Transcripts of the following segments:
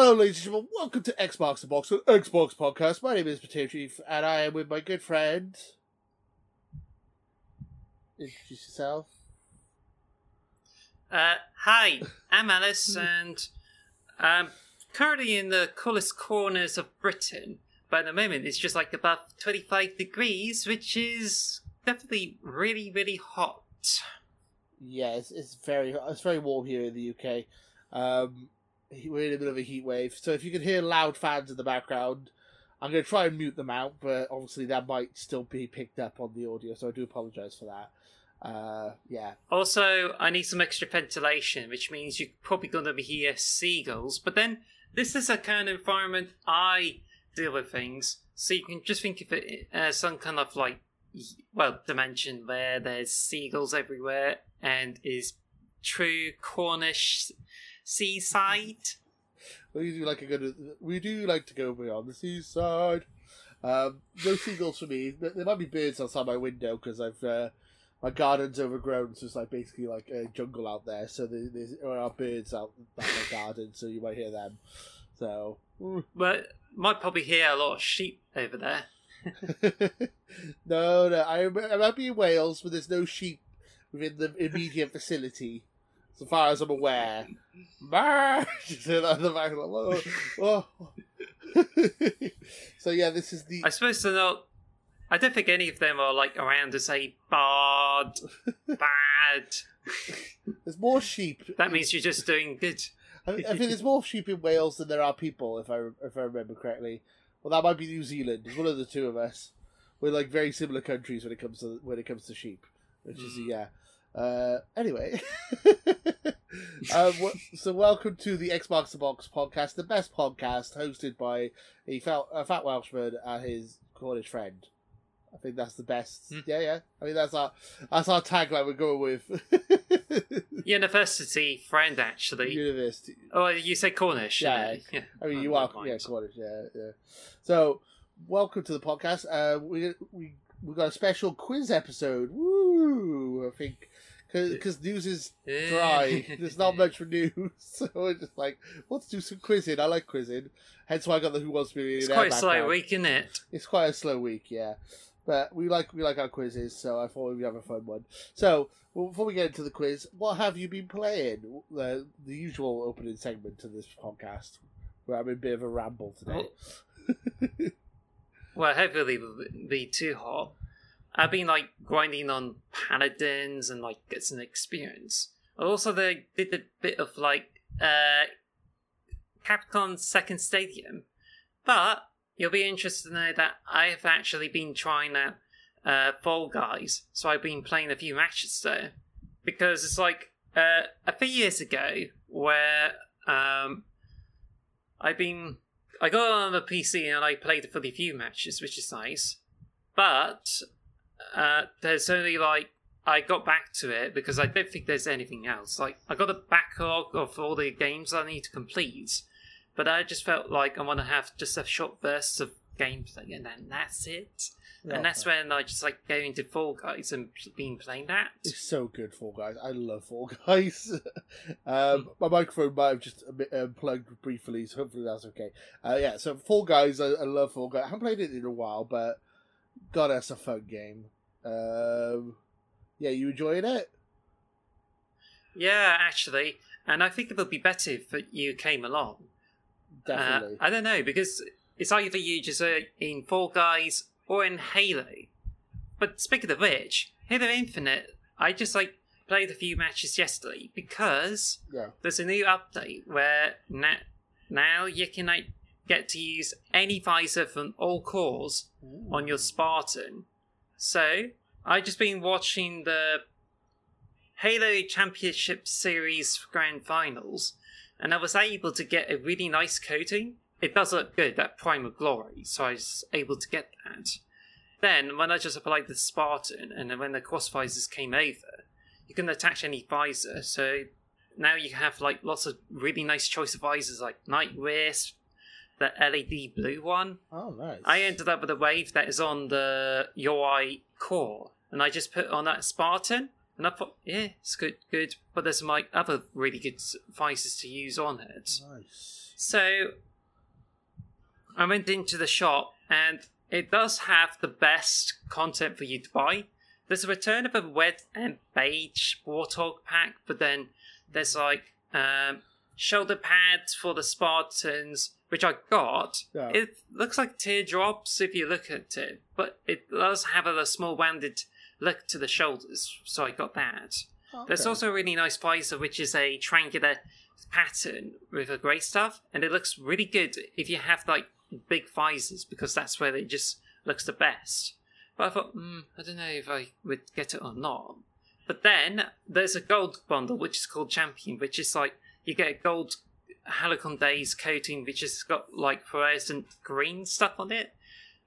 Hello, ladies and gentlemen. Welcome to Xbox the Box, the Xbox podcast. My name is Potato Chief, and I am with my good friend. Introduce yourself. Uh, hi, I'm Alice, and I'm currently in the coolest corners of Britain. But at the moment, it's just like above 25 degrees, which is definitely really, really hot. Yeah, it's, it's very it's very warm here in the UK. Um, we're in a bit of a heat wave, so if you can hear loud fans in the background, I'm going to try and mute them out. But obviously, that might still be picked up on the audio, so I do apologise for that. Uh, yeah. Also, I need some extra ventilation, which means you're probably going to hear seagulls. But then, this is a kind of environment I deal with things, so you can just think of it as some kind of like, well, dimension where there's seagulls everywhere and is true Cornish seaside. We do like a good. We do like to go beyond the seaside. Um, no seagulls for me. There might be birds outside my window because I've uh, my garden's overgrown, so it's like basically like a jungle out there. So there, there's, there are birds out in my garden, so you might hear them. So, but might probably hear a lot of sheep over there. no, no, I, I might be in Wales, but there's no sheep within the immediate vicinity, so far as I'm aware. so yeah, this is the. I suppose they're not. I don't think any of them are like around to say bad, bad. There's more sheep. That means you're just doing good. I, I think there's more sheep in Wales than there are people, if I if I remember correctly. Well, that might be New Zealand. It's one of the two of us. We're like very similar countries when it comes to when it comes to sheep, which is hmm. yeah. Uh, anyway, um, so welcome to the Xbox the Box podcast, the best podcast hosted by a fat, a fat Welshman and his Cornish friend. I think that's the best. Mm. Yeah, yeah. I mean, that's our that's our tagline we're going with. University friend, actually. University. Oh, you say Cornish? Yeah. yeah. I mean, you are yeah Cornish. Yeah, yeah. So, welcome to the podcast. Uh, we we we got a special quiz episode. Woo! I think because news is dry. There's not much for news, so we're just like, let's do some quizzing. I like quizzing. Hence why I got the Who Wants to Be a Millionaire. It's quite a slow week, isn't it? It's quite a slow week, yeah. But we like we like our quizzes, so I thought we'd have a fun one. So well, before we get into the quiz, what have you been playing? The the usual opening segment to this podcast, where I'm in a bit of a ramble today. Well, oh. well hopefully it won't be too hot. I've been like grinding on paladins and like get some experience. Also, they did a bit of like uh, Capcom Second Stadium, but you'll be interested to know that I have actually been trying out uh, Fall Guys. So I've been playing a few matches there because it's like uh, a few years ago where um, I've been I got on the PC and I played for the few matches, which is nice. But uh, there's only like I got back to it because I don't think there's anything else. Like I got a backlog of all the games I need to complete, but I just felt like I want to have just a short burst of gameplay, and then that's it. And that's when I just like go into Fall Guys and been playing that. It's so good, Fall Guys. I love Fall Guys. um, mm. My microphone might have just unplugged um, briefly, so hopefully that's okay. Uh, yeah, so Fall Guys, I, I, love Fall Guys. I haven't played it in a while, but God, that's a fun game. Um, yeah, you enjoying it? Yeah, actually, and I think it would be better if you came along. Definitely. Uh, I don't know because it's either you just uh, in Fall Guys or in Halo. But speaking of which, Halo Infinite, I just like played a few matches yesterday because yeah. there's a new update where now, now you can like get to use any visor from all cores Ooh. on your Spartan so I've just been watching the Halo Championship Series Grand Finals, and I was able to get a really nice coating. It does look good, that Primal Glory, so I was able to get that. Then, when I just applied the Spartan, and then when the cross visors came over, you can attach any visor, so now you have like lots of really nice choice of visors like Night Wisp, the LED blue one. Oh, nice. I ended up with a wave that is on the UI core, and I just put on that Spartan, And I thought, yeah, it's good, good. But there's like other really good visors to use on it. Nice. So I went into the shop and it does have the best content for you to buy. There's a return of a red and beige warthog pack, but then there's like um, shoulder pads for the Spartans, which I got. Yeah. It looks like teardrops if you look at it, but it does have a, small rounded look to the shoulders, so I got that. There's also a really nice visor, which is a triangular pattern with a grey stuff, and it looks really good if you have like big visors because that's where it just looks the best. But I thought, mm, I don't know if I would get it or not. But then there's a gold bundle which is called Champion, which is like you get a gold Helicon Days coating, which has got like fluorescent green stuff on it,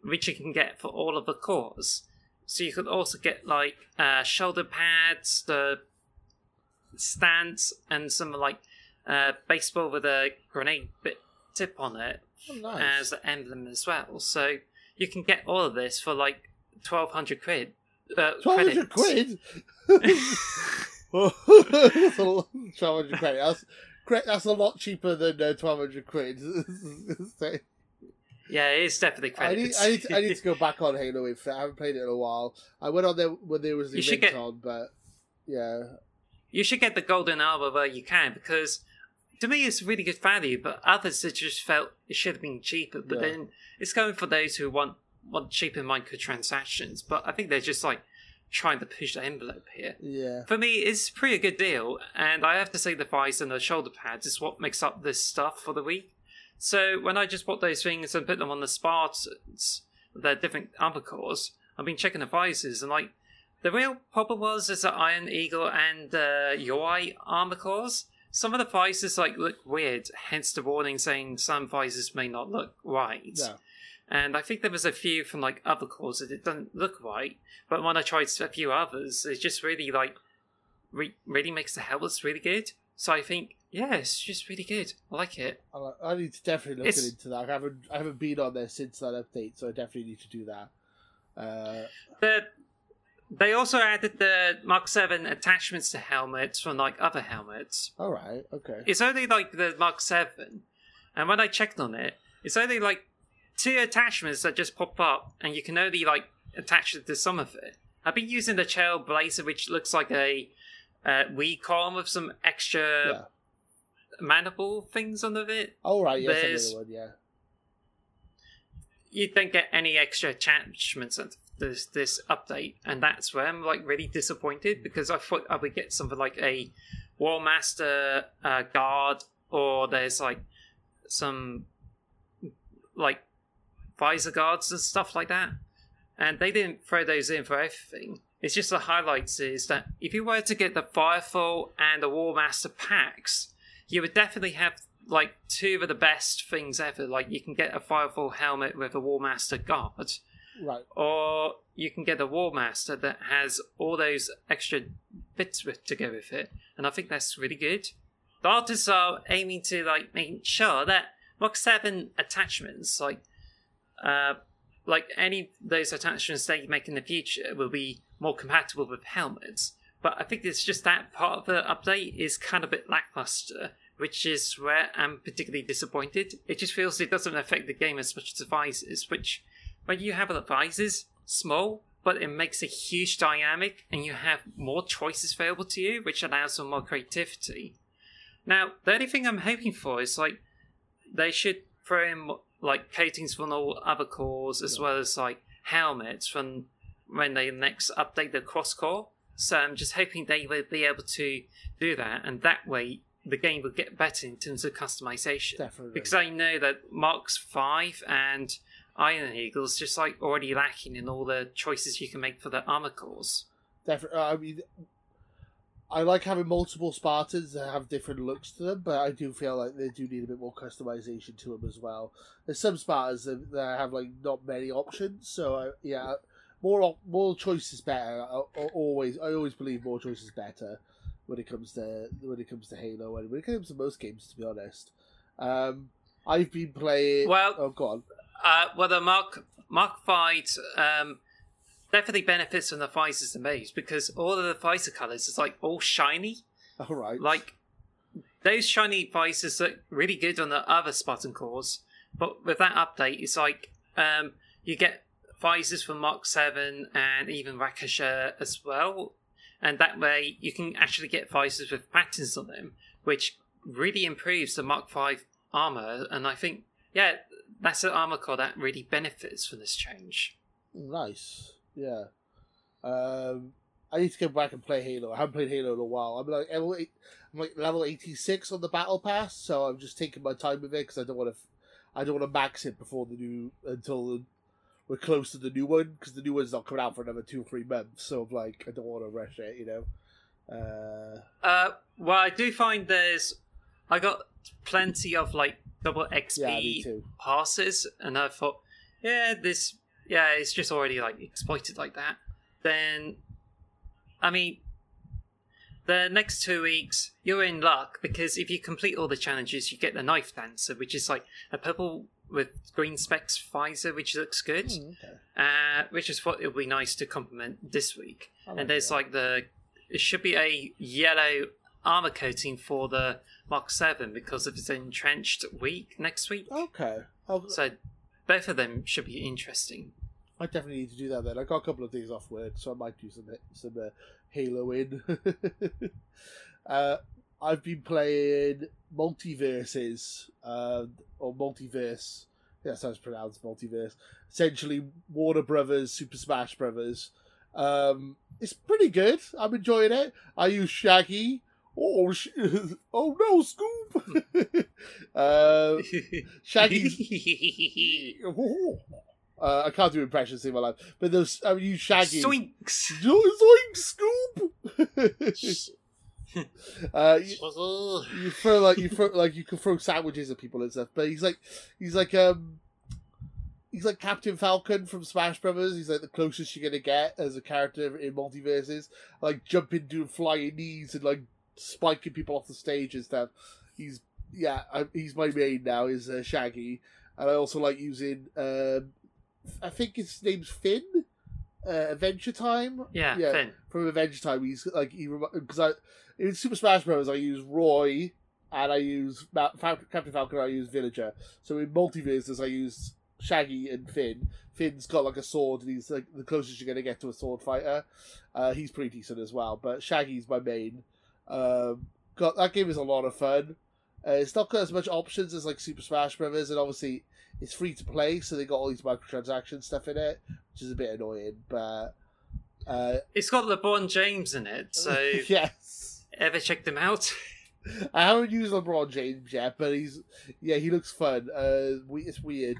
which you can get for all of the cores. So you could also get like uh, shoulder pads, the stance, and some like uh, baseball with a grenade bit tip on it Oh, nice. as an emblem as well. So you can get all of this for like twelve hundred quid. Uh, Twelve hundred quid. that's a twelve hundred quid. That's great. That's a lot cheaper than uh, twelve hundred quid. So, yeah, it is definitely I need. I need, to, I need to go back on Halo Infinite. I haven't played it in a while. I went on there when there was the event get- on, but yeah, you should get the golden armor where you can because to me it's really good value. But others it just felt it should have been cheaper. But Yeah. then it's going for those who want want cheaper microtransactions. But I think they're just like trying to push the envelope here. yeah. For me, it's pretty a good deal, and I have to say the visor and the shoulder pads is what makes up this stuff for the week. So when I just bought those things and put them on the Spartans, their different armor cores, I've been checking the visors, and like the real problem was is that Iron Eagle and uh, UI armor cores. Some of the visors like look weird, hence the warning saying some visors may not look right. Yeah. And I think there was a few from like other cores that it doesn't look right. But when I tried a few others, it just really like re- really makes the helmets really good. So I think yeah, it's just really good. I like it. I, like- I need to definitely look It's- into that. I haven't I haven't been on there since that update, so I definitely need to do that. Uh, The they also added the Mark Seven attachments to helmets from like other helmets. all right, okay. It's only like the Mark Seven, and when I checked on it, it's only like two attachments that just pop up, and you can only like attach it to some of it. I've been using the Trailblazer, which looks like a uh, Wii column with some extra Yeah. mandible things under it. All right, yes, There's- another one, yeah. You don't get any extra attachments at this this update, and that's where I'm like really disappointed because I thought I would get something like a War Master uh, guard, or there's like some like visor guards and stuff like that, and they didn't throw those in for everything. It's just the highlights is that if you were to get the Firefall and the War Master packs, you would definitely have like two of the best things ever. Like you can get a Firefall helmet with a War Master guard, Right. or you can get a War Master that has all those extra bits with to go with it, and I think that's really good. The artists are aiming to like make sure that Mark Seven attachments, like uh, like any those attachments they make in the future, will be more compatible with helmets. But I think it's just that part of the update is kind of a bit lackluster, which is where I'm particularly disappointed. It just feels it doesn't affect the game as much as the visors, which when you have the visors small, but it makes a huge dynamic and you have more choices available to you, which allows for more creativity. Now, the only thing I'm hoping for is like they should throw in like coatings from all other cores as well as like helmets from when they next update the cross core. So I'm just hoping they will be able to do that, and that way the game will get better in terms of customization. Definitely. Because I know that Marks Five and Iron Eagle's just like already lacking in all the choices you can make for the armor cores. Definitely. Uh, I mean, I like having multiple Spartans that have different looks to them, but I do feel like they do need a bit more customization to them as well. There's some Spartans that, that have like not many options, so I, yeah, more op- more choice is better. I, I always, I always believe more choice is better when it comes to when it comes to Halo and when it comes to most games, to be honest. Um, I've been playing. Well- oh, go on. Uh, well, the Mark Mark Five, um, definitely benefits from the visors the most because all of the visor colors is like all shiny. All right. Like those shiny visors look really good on the other Spartan cores, but with that update, it's like um, you get visors from Mark Seven and even Rakshasa as well, and that way you can actually get visors with patterns on them, which really improves the Mark Five armor. And I think, yeah, that's an armor core that really benefits from this change. Nice. Yeah. Um, I need to go back and play Halo. I haven't played Halo in a while. I'm like level eight, I'm like level eighty six on the battle pass, so I'm just taking my time with it because I don't want to, I don't want to max it before the new until the, we're close to the new one because the new one's not coming out for another two or three months. So I'm like, I don't want to rush it, you know. Uh, Uh, well, I do find there's, I got plenty of like double XP yeah, passes, and I thought, yeah, this, yeah, it's just already like exploited like that. Then, I mean, the next two weeks you're in luck because if you complete all the challenges, you get the knife dancer, which is like a purple with green specks visor, which looks good. Hmm, okay. Uh, which is what it would be nice to complement this week. Like and there's that. like the it should be a yellow armor coating for the Mark Seven because of its entrenched week next week. Okay. I'll, So both of them should be interesting. I definitely need to do that then. I got a couple of days off work, so I might do some some uh, Halo in. uh, I've been playing MultiVersus, uh, or multiverse. Yeah, that's pronounced, multiverse. Essentially, Warner Brothers, Super Smash Brothers. Um, it's pretty good. I'm enjoying it. I use Shaggy. Oh, sh- oh no, Scoop! uh, Shaggy's Uh, I can't do impressions in my life, but there's I mean, you Shaggy. Zoinks! Zoink, Scoop. uh, you, you throw like you throw like you can throw sandwiches at people and stuff, but he's like he's like um he's like Captain Falcon from Smash Brothers. He's like the closest you're gonna get as a character in MultiVersus, like jumping, doing flying knees, and like spiking people off the stage and stuff. He's yeah, I, he's my main now. Is uh, Shaggy, and I also like using. Um, I think his name's Finn. Uh, Adventure Time. Yeah, Yeah. Finn. From Adventure Time, he's like he because I in Super Smash Bros. I use Roy and I use Fal- Captain Falcon. I use Villager. So in MultiVersus, I use Shaggy and Finn. Finn's got like a sword, and he's like the closest you're gonna get to a sword fighter. Uh, he's pretty decent as well, but Shaggy's my main. Um, got that game is a lot of fun. Uh, it's not got as much options as like Super Smash Brothers, and obviously it's free to play, so they got all these microtransaction stuff in it, which is a bit annoying. But uh, It's got LeBron James in it, so yes, ever checked him out? I haven't used LeBron James yet, but he's yeah, he looks fun. Uh, we, it's weird.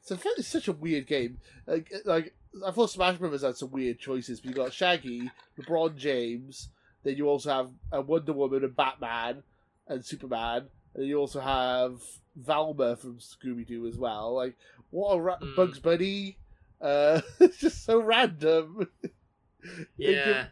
It's, a, it's such a weird game. Like, like I thought Smash Brothers had some weird choices. But you got Shaggy, LeBron James. Then you also have a Wonder Woman and Batman and Superman. And you also have Velma from Scooby Doo as well. Like what a ra- Mm. Bugs Bunny. Uh, it's just so random. Yeah.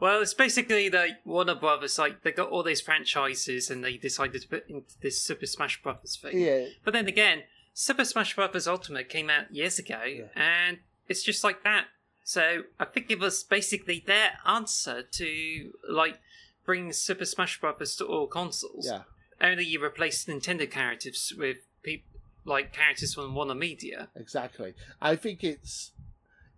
Well, it's basically like Warner Brothers, like they got all these franchises and they decided to put into this Super Smash Brothers thing. yeah, But then again, Super Smash Brothers Ultimate came out years ago, and it's just like that. So I think it was basically their answer to like bring Super Smash Brothers to all consoles. yeah. Only you replace Nintendo characters with peop like characters from Warner Media. Exactly. I think it's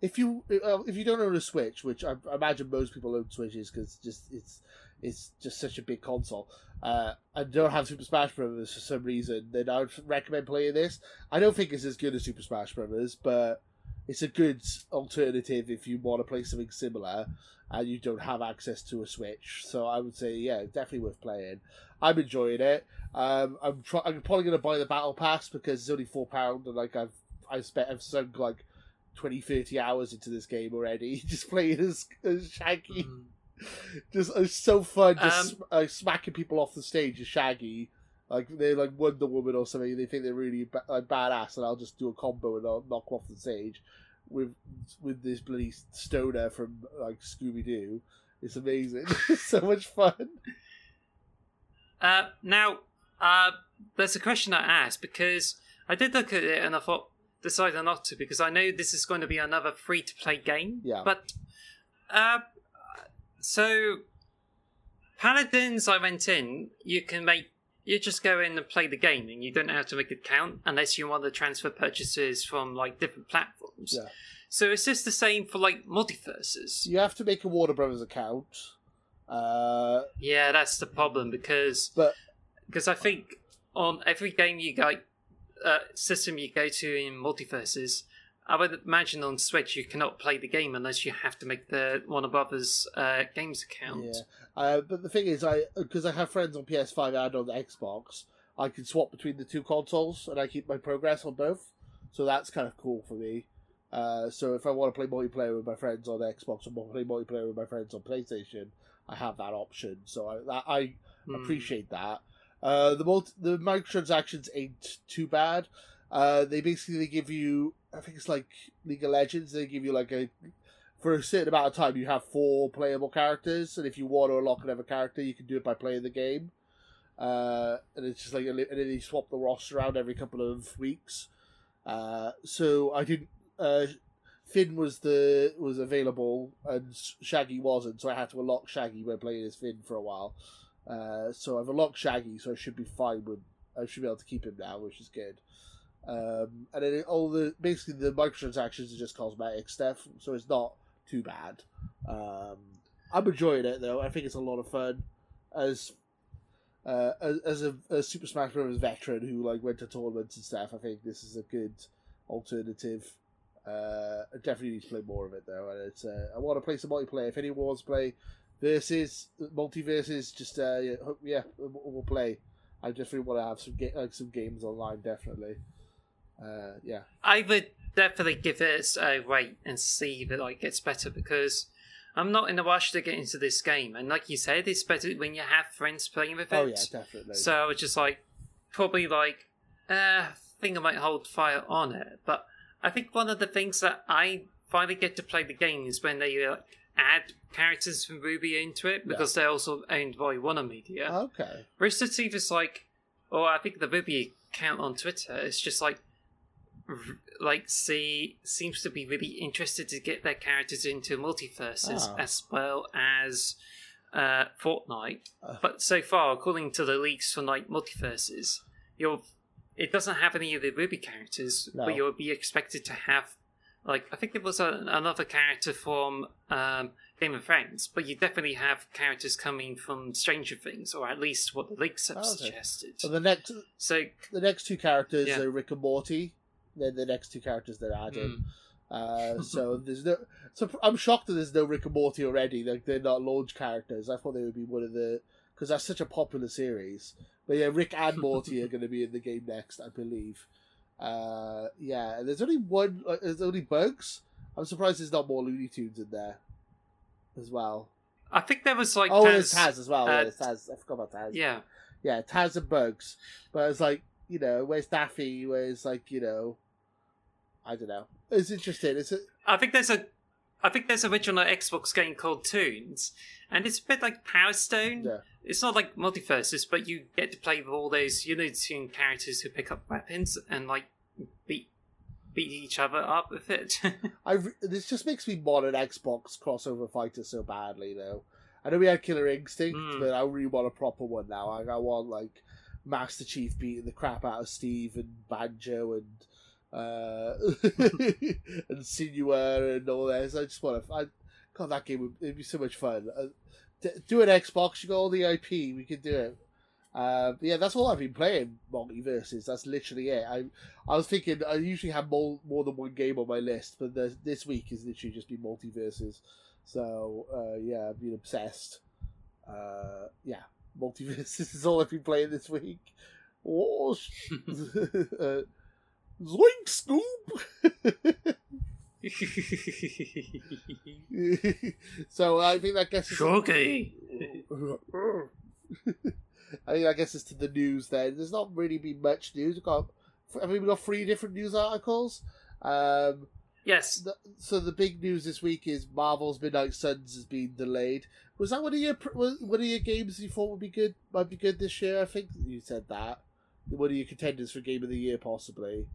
if you uh, if you don't own a Switch, which I, I imagine most people own Switches because just it's it's just such a big console, uh, and don't have Super Smash Brothers for some reason, then I would recommend playing this. I don't think it's as good as Super Smash Brothers, but it's a good alternative if you want to play something similar and you don't have access to a Switch. So I would say, yeah, definitely worth playing. I'm enjoying it. Um, I'm try- I'm probably gonna buy the battle pass because it's only four pound, and like I've I've spent I've sunk like 20, 30 hours into this game already, just playing as, as Shaggy. Just it's so fun, just Um, uh, smacking people off the stage as Shaggy. Like they're like Wonder Woman or something. They think they're really ba- like badass, and I'll just do a combo and I'll knock off the stage with with this bloody stoner from like Scooby Doo. It's amazing. it's so much fun. Uh, now, uh, there's a question I asked because I did look at it and I thought, decided not to because I know this is going to be another free to play game. Yeah. But uh, so Paladins, I went in. You can make you just go in and play the game, and you don't have to make it count unless you want to transfer purchases from like different platforms. Yeah. So is this the same for like MultiVersus? You have to make a Warner Brothers account. Uh, Yeah, that's the problem because but because I think on every game you go, uh, system you go to in MultiVersus, I would imagine on Switch you cannot play the game unless you have to make the Warner Brothers uh, games account. yeah, uh, but the thing is, I because I have friends on PS5 and on the Xbox, I can swap between the two consoles, and I keep my progress on both. So that's kind of cool for me. Uh, so if I want to play multiplayer with my friends on Xbox or play multiplayer with my friends on PlayStation, I have that option. So I that, I Hmm. appreciate that. Uh, the multi- the microtransactions ain't too bad. Uh, they basically give you, I think it's like League of Legends. They give you like a for a certain amount of time. You have four playable characters, and if you want to unlock another character, you can do it by playing the game. Uh, and it's just like, and then they swap the roster around every couple of weeks. Uh, so I didn't. Uh, Finn was the was available and Shaggy wasn't, so I had to unlock Shaggy by playing as Finn for a while. Uh, so I've unlocked Shaggy, so I should be fine with. I should be able to keep him now, which is good. Um, and then all the basically the microtransactions are just cosmetic stuff, so it's not too bad. Um, I'm enjoying it though. I think it's a lot of fun. As uh, as, as a, a Super Smash Bros. veteran who like went to tournaments and stuff, I think this is a good alternative. Uh, I definitely need to play more of it though, and it's uh, I want to play some multiplayer. If anyone wants to play versus MultiVersus, just uh, yeah, we'll play. I definitely want to have some ga- like some games online. Definitely, uh, yeah, I would definitely give it a wait and see if it like gets better because I'm not in a rush to get into this game. And like you said, it's better when you have friends playing with it. oh yeah, definitely. So I was just like, probably like, uh, I think I might hold fire on it. But I think one of the things that I finally get to play the game is when they uh, add characters from RWBY into it because they're also owned by Warner Media. okay, Rooster Teeth is like, or I think the RWBY account on Twitter is just like, like see seems to be really interested to get their characters into MultiVersus Ah. as well as uh, Fortnite. Uh. but so far, according to the leaks from like MultiVersus, you'll it doesn't have any of the RWBY characters, No. but you'll be expected to have like I think there was a, another character from um, Game of Thrones, but you definitely have characters coming from Stranger Things, or at least what the leaks have Oh, okay. suggested. so the next So the next two characters Yeah. are Rick and Morty. They're the next two characters they're adding. mm, Uh, so there's no. So I'm shocked that there's no Rick and Morty already. Like they're not launch characters. I thought they would be one of the because that's such a popular series. But yeah, Rick and Morty are going to be in the game next, I believe. Uh, yeah, and there's only one. Uh, there's only bugs. I'm surprised there's not more Looney Tunes in there as well. I think there was like oh, Taz- there's Taz as well. yeah, there's Taz. I forgot about Taz. yeah. yeah, Taz and bugs. But it's like you know, where's Daffy? Where's like you know, I don't know. It's interesting. It's a, I think there's a I think there's a original Xbox game called Loons, and it's a bit like Power Stone. Yeah. It's not like MultiVersus, but you get to play with all those Unity characters who pick up weapons and like beat beat each other up with it. I this just makes me want an Xbox crossover fighter so badly, though. I know we had Killer Instinct, Mm. but I really want a proper one now. Like, I want like Master Chief beating the crap out of Steve and Banjo and uh and Senua and all this. I just want to. I God, that game would it'd be so much fun. Uh, d- do an Xbox. You got all the IP. We could do it. Uh, but yeah, that's all I've been playing. MultiVersus. That's literally it. I I was thinking I usually have more more than one game on my list, but the, this week is literally just been MultiVersus. So uh, yeah, I've been obsessed. Uh, yeah, MultiVersus is all I've been playing this week. Oh, Zoink Scoop. so I think that gets us. Shogi. I think I guess it's to the news. Then there's not really been much news. We've got, I mean, we've got three different news articles. Um, Yes. the, so the big news this week is Marvel's Midnight Suns has been delayed. Was that one of your was- one of your games you thought would be good? Might be good this year. I think you said that. One of your contenders for Game of the Year, possibly.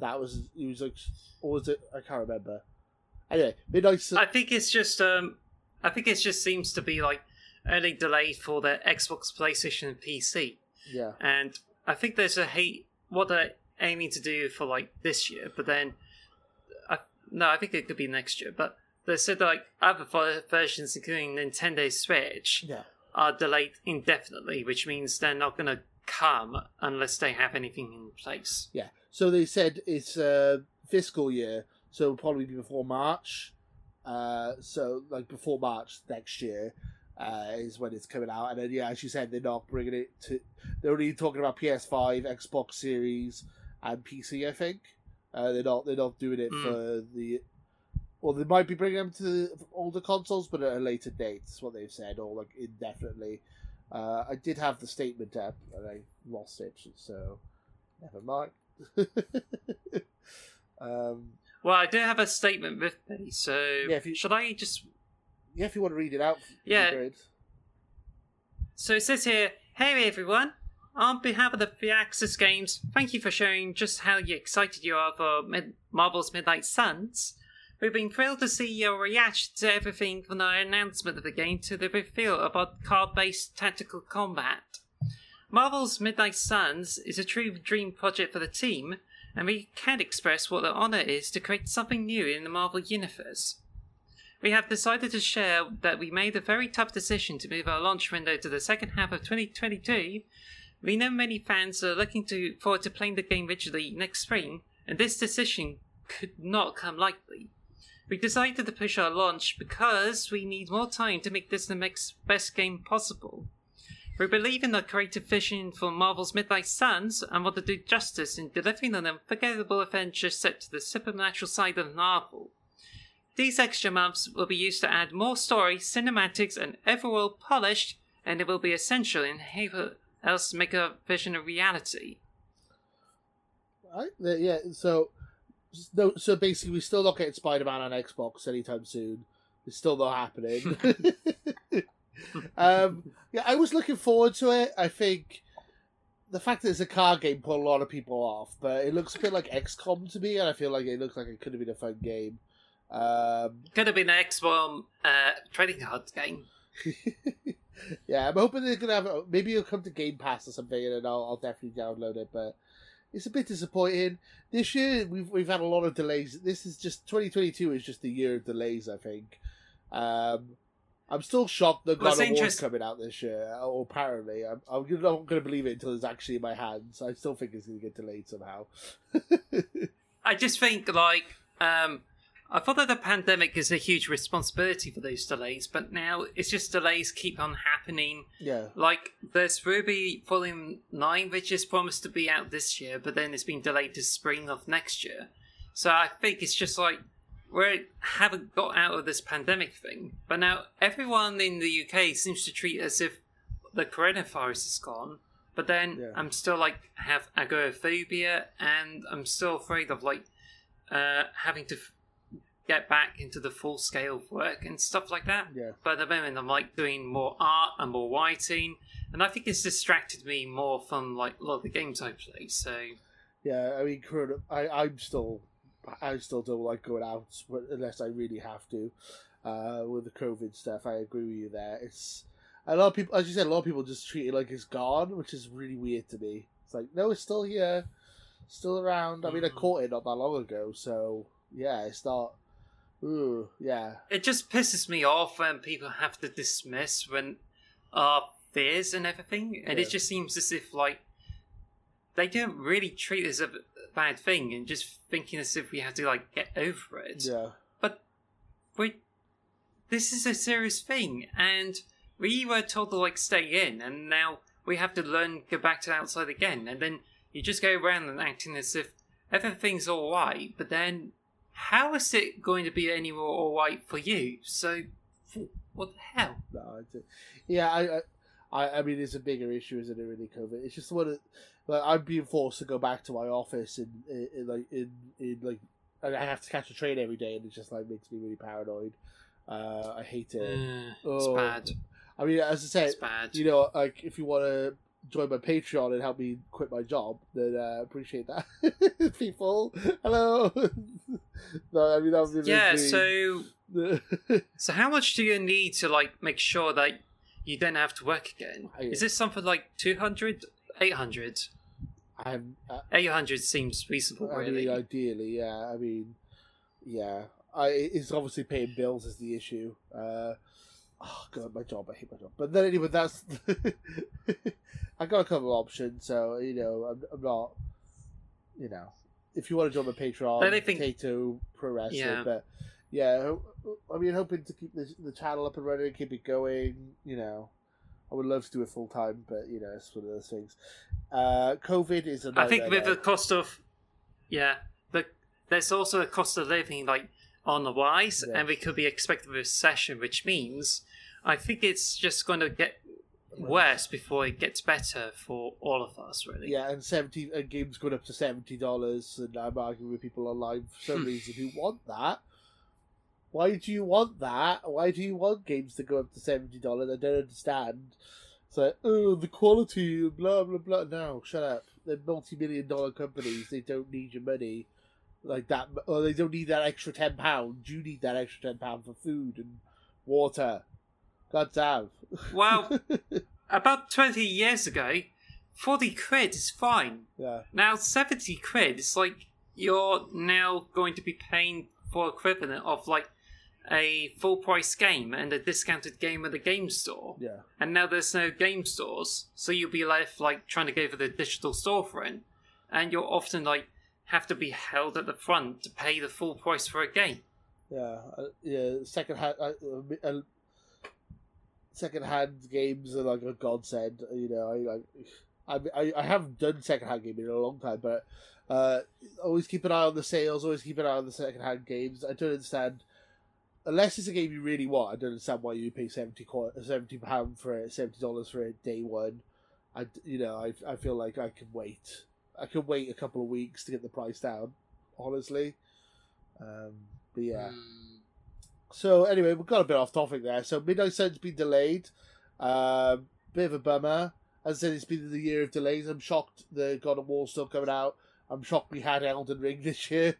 That was he was like, or was it? I can't remember. Anyway, Midnight Sun. I think it's just um, I think it just seems to be like only delayed for the Xbox, PlayStation, and PC. yeah, and I think there's a hate what they're aiming to do for like this year, but then I, no, I think it could be next year. But they said like other ver- versions, including Nintendo Switch, yeah, are delayed indefinitely, which means they're not going to come unless they have anything in place. yeah. So they said it's uh, fiscal year, so it'll probably be before March. Uh, so like before March next year. Uh, is when it's coming out, and then yeah, as you said, they're not bringing it to. They're only talking about PS5, Xbox Series, and PC. I think uh, they're not. They're not doing it Mm. for the. Well, they might be bringing them to the older consoles, but at a later date. That's what they've said, or like indefinitely. Uh, I did have the statement up, and I lost it, so never mind. um, Well, I do have a statement with me, so Yeah, you- should I just yeah, if you want to read it out, Yeah. So it says here, Hey everyone! On behalf of the Firaxis Games, thank you for showing just how excited you are for Mid- Marvel's Midnight Suns. We've been thrilled to see your reaction to everything from the announcement of the game to the reveal our card based tactical combat. Marvel's Midnight Suns is a true dream project for the team, and we can't express what an honour is to create something new in the Marvel Universe. We have decided to share that we made a very tough decision to move our launch window to the second half of 2022. We know many fans are looking to, forward to playing the game digitally next spring, and this decision could not come lightly. We decided to push our launch because we need more time to make this the best game possible. We believe in the creative vision for Marvel's Midnight Suns and want to do justice in delivering an unforgettable adventure set to the supernatural side of Marvel. These extra months will be used to add more story, cinematics, and overall polish, and it will be essential in how else make a vision a reality. Right? Yeah, so no, so basically, we're still not getting Spider Man on Xbox anytime soon. It's still not happening. um, yeah, I was looking forward to it. I think the fact that it's a car game put a lot of people off, but it looks a bit like XCOM to me, and I feel like it looks like it could have been a fun game. Um, Could have been an XCOM uh, trading cards game. yeah, I'm hoping they're gonna have. Maybe it'll come to Game Pass or something, and I'll, I'll definitely download it. But it's a bit disappointing. This year we've we've had a lot of delays. This is just 2022 is just the year of delays. I think. Um, I'm still shocked that Well, God of War's coming out this year. Or apparently, I'm, I'm not going to believe it until it's actually in my hands. I still think it's going to get delayed somehow. I just think, like, um, I thought that the pandemic is a huge responsibility for those delays, but now it's just delays keep on happening. yeah, Like, there's RWBY Volume 9, which is promised to be out this year, but then it's been delayed to spring of next year. So I think it's just like, we haven't got out of this pandemic thing, but now everyone in the UK seems to treat it as if the coronavirus is gone. But then Yeah. I'm still like have agoraphobia, and I'm still afraid of like uh, having to f- get back into the full scale of work and stuff like that. yeah. But at the moment, I'm like doing more art and more writing, and I think it's distracted me more from like a lot of the games I play. So Yeah, I mean, I, I'm still, I still don't like going out unless I really have to. Uh, with the COVID stuff, I agree with you there. It's a lot of people, as you said, a lot of people just treat it like it's gone, which is really weird to me. It's like, no, it's still here, still around. I mean, I Mhm. caught it not that long ago, so yeah, it's not. Ooh, yeah, it just pisses me off when people have to dismiss when our fears and everything, and Yeah. it just seems as if like they don't really treat it as a bad thing, and just thinking as if we have to like get over it. yeah, But we, this is a serious thing, and we were told to like stay in, and now we have to learn go back to outside again, and then you just go around and acting as if everything's all right, but then how is it going to be any more all right for you? So, what the hell? no, I yeah, I, I, I, I mean, it's a bigger issue, isn't it? Really, COVID. It's just one of, like, I'm being forced to go back to my office in, in, in like, in, in like, and I have to catch a train every day, and it just like makes me really paranoid. Uh, I hate it. Mm, it's Oh. bad. I mean, as I said, It's bad. you know, like if you want to join my Patreon and help me quit my job, then uh, appreciate that. People, hello. no, I mean that would be Yeah, so so how much do you need to like make sure that you don't have to work again? I- Is this something like 200, 800? I'm, uh, 800 seems reasonable, I really. mean, ideally, yeah. I mean, yeah. I it's obviously paying bills is the issue. Uh, oh god, my job. I hate my job. But then anyway, that's I got a couple of options. So you know, I'm, I'm not. You know, if you want to join my Patreon, I think- Potato Pro Wrestling. Yeah. But yeah, I mean, hoping to keep the the channel up and running, keep it going. You know. I would love to do it full time, but you know it's one of those things. Uh, COVID is a I think with now. the cost of, yeah, the, there's also a cost of living like on the rise, Yeah. and we could be expecting a recession, which means I think it's just going to get worse before it gets better for all of us, really. Yeah, and seventy and games going up to seventy dollars, and I'm arguing with people online for some reason who want that. Why do you want that? Why do you want games to go up to seventy dollars? I don't understand. It's like, oh, the quality, blah blah blah. No, shut up. They're multi-million dollar companies. They don't need your money like that, or they don't need that extra ten pounds. You need that extra ten pound for food and water. God damn. Well, about 20 years ago, 40 quid is fine. yeah, Now, 70 quid is like you're now going to be paying for equivalent of like a full price game and a discounted game at the game store. yeah. And now there's no game stores, so you'll be left like trying to go for the digital storefront, and you'll often like have to be held at the front to pay the full price for a game. Yeah, uh, yeah. Second hand, uh, uh, uh, second hand games are like a godsend. You know, I I I, I haven't done second hand gaming in a long time, but uh, always keep an eye on the sales. Always keep an eye on the second hand games. I don't understand. Unless it's a game you really want, I don't understand why you pay seventy seventy pound for it, seventy dollars for it day one. I you know I I feel like I can wait. I can wait a couple of weeks to get the price down. Honestly, um, but yeah. So anyway, we've got a bit off topic there. So Midnight Sun's been delayed. Um, bit of a bummer. As I said, it's been the year of delays. I'm shocked the God of War still coming out. I'm shocked we had Elden Ring this year.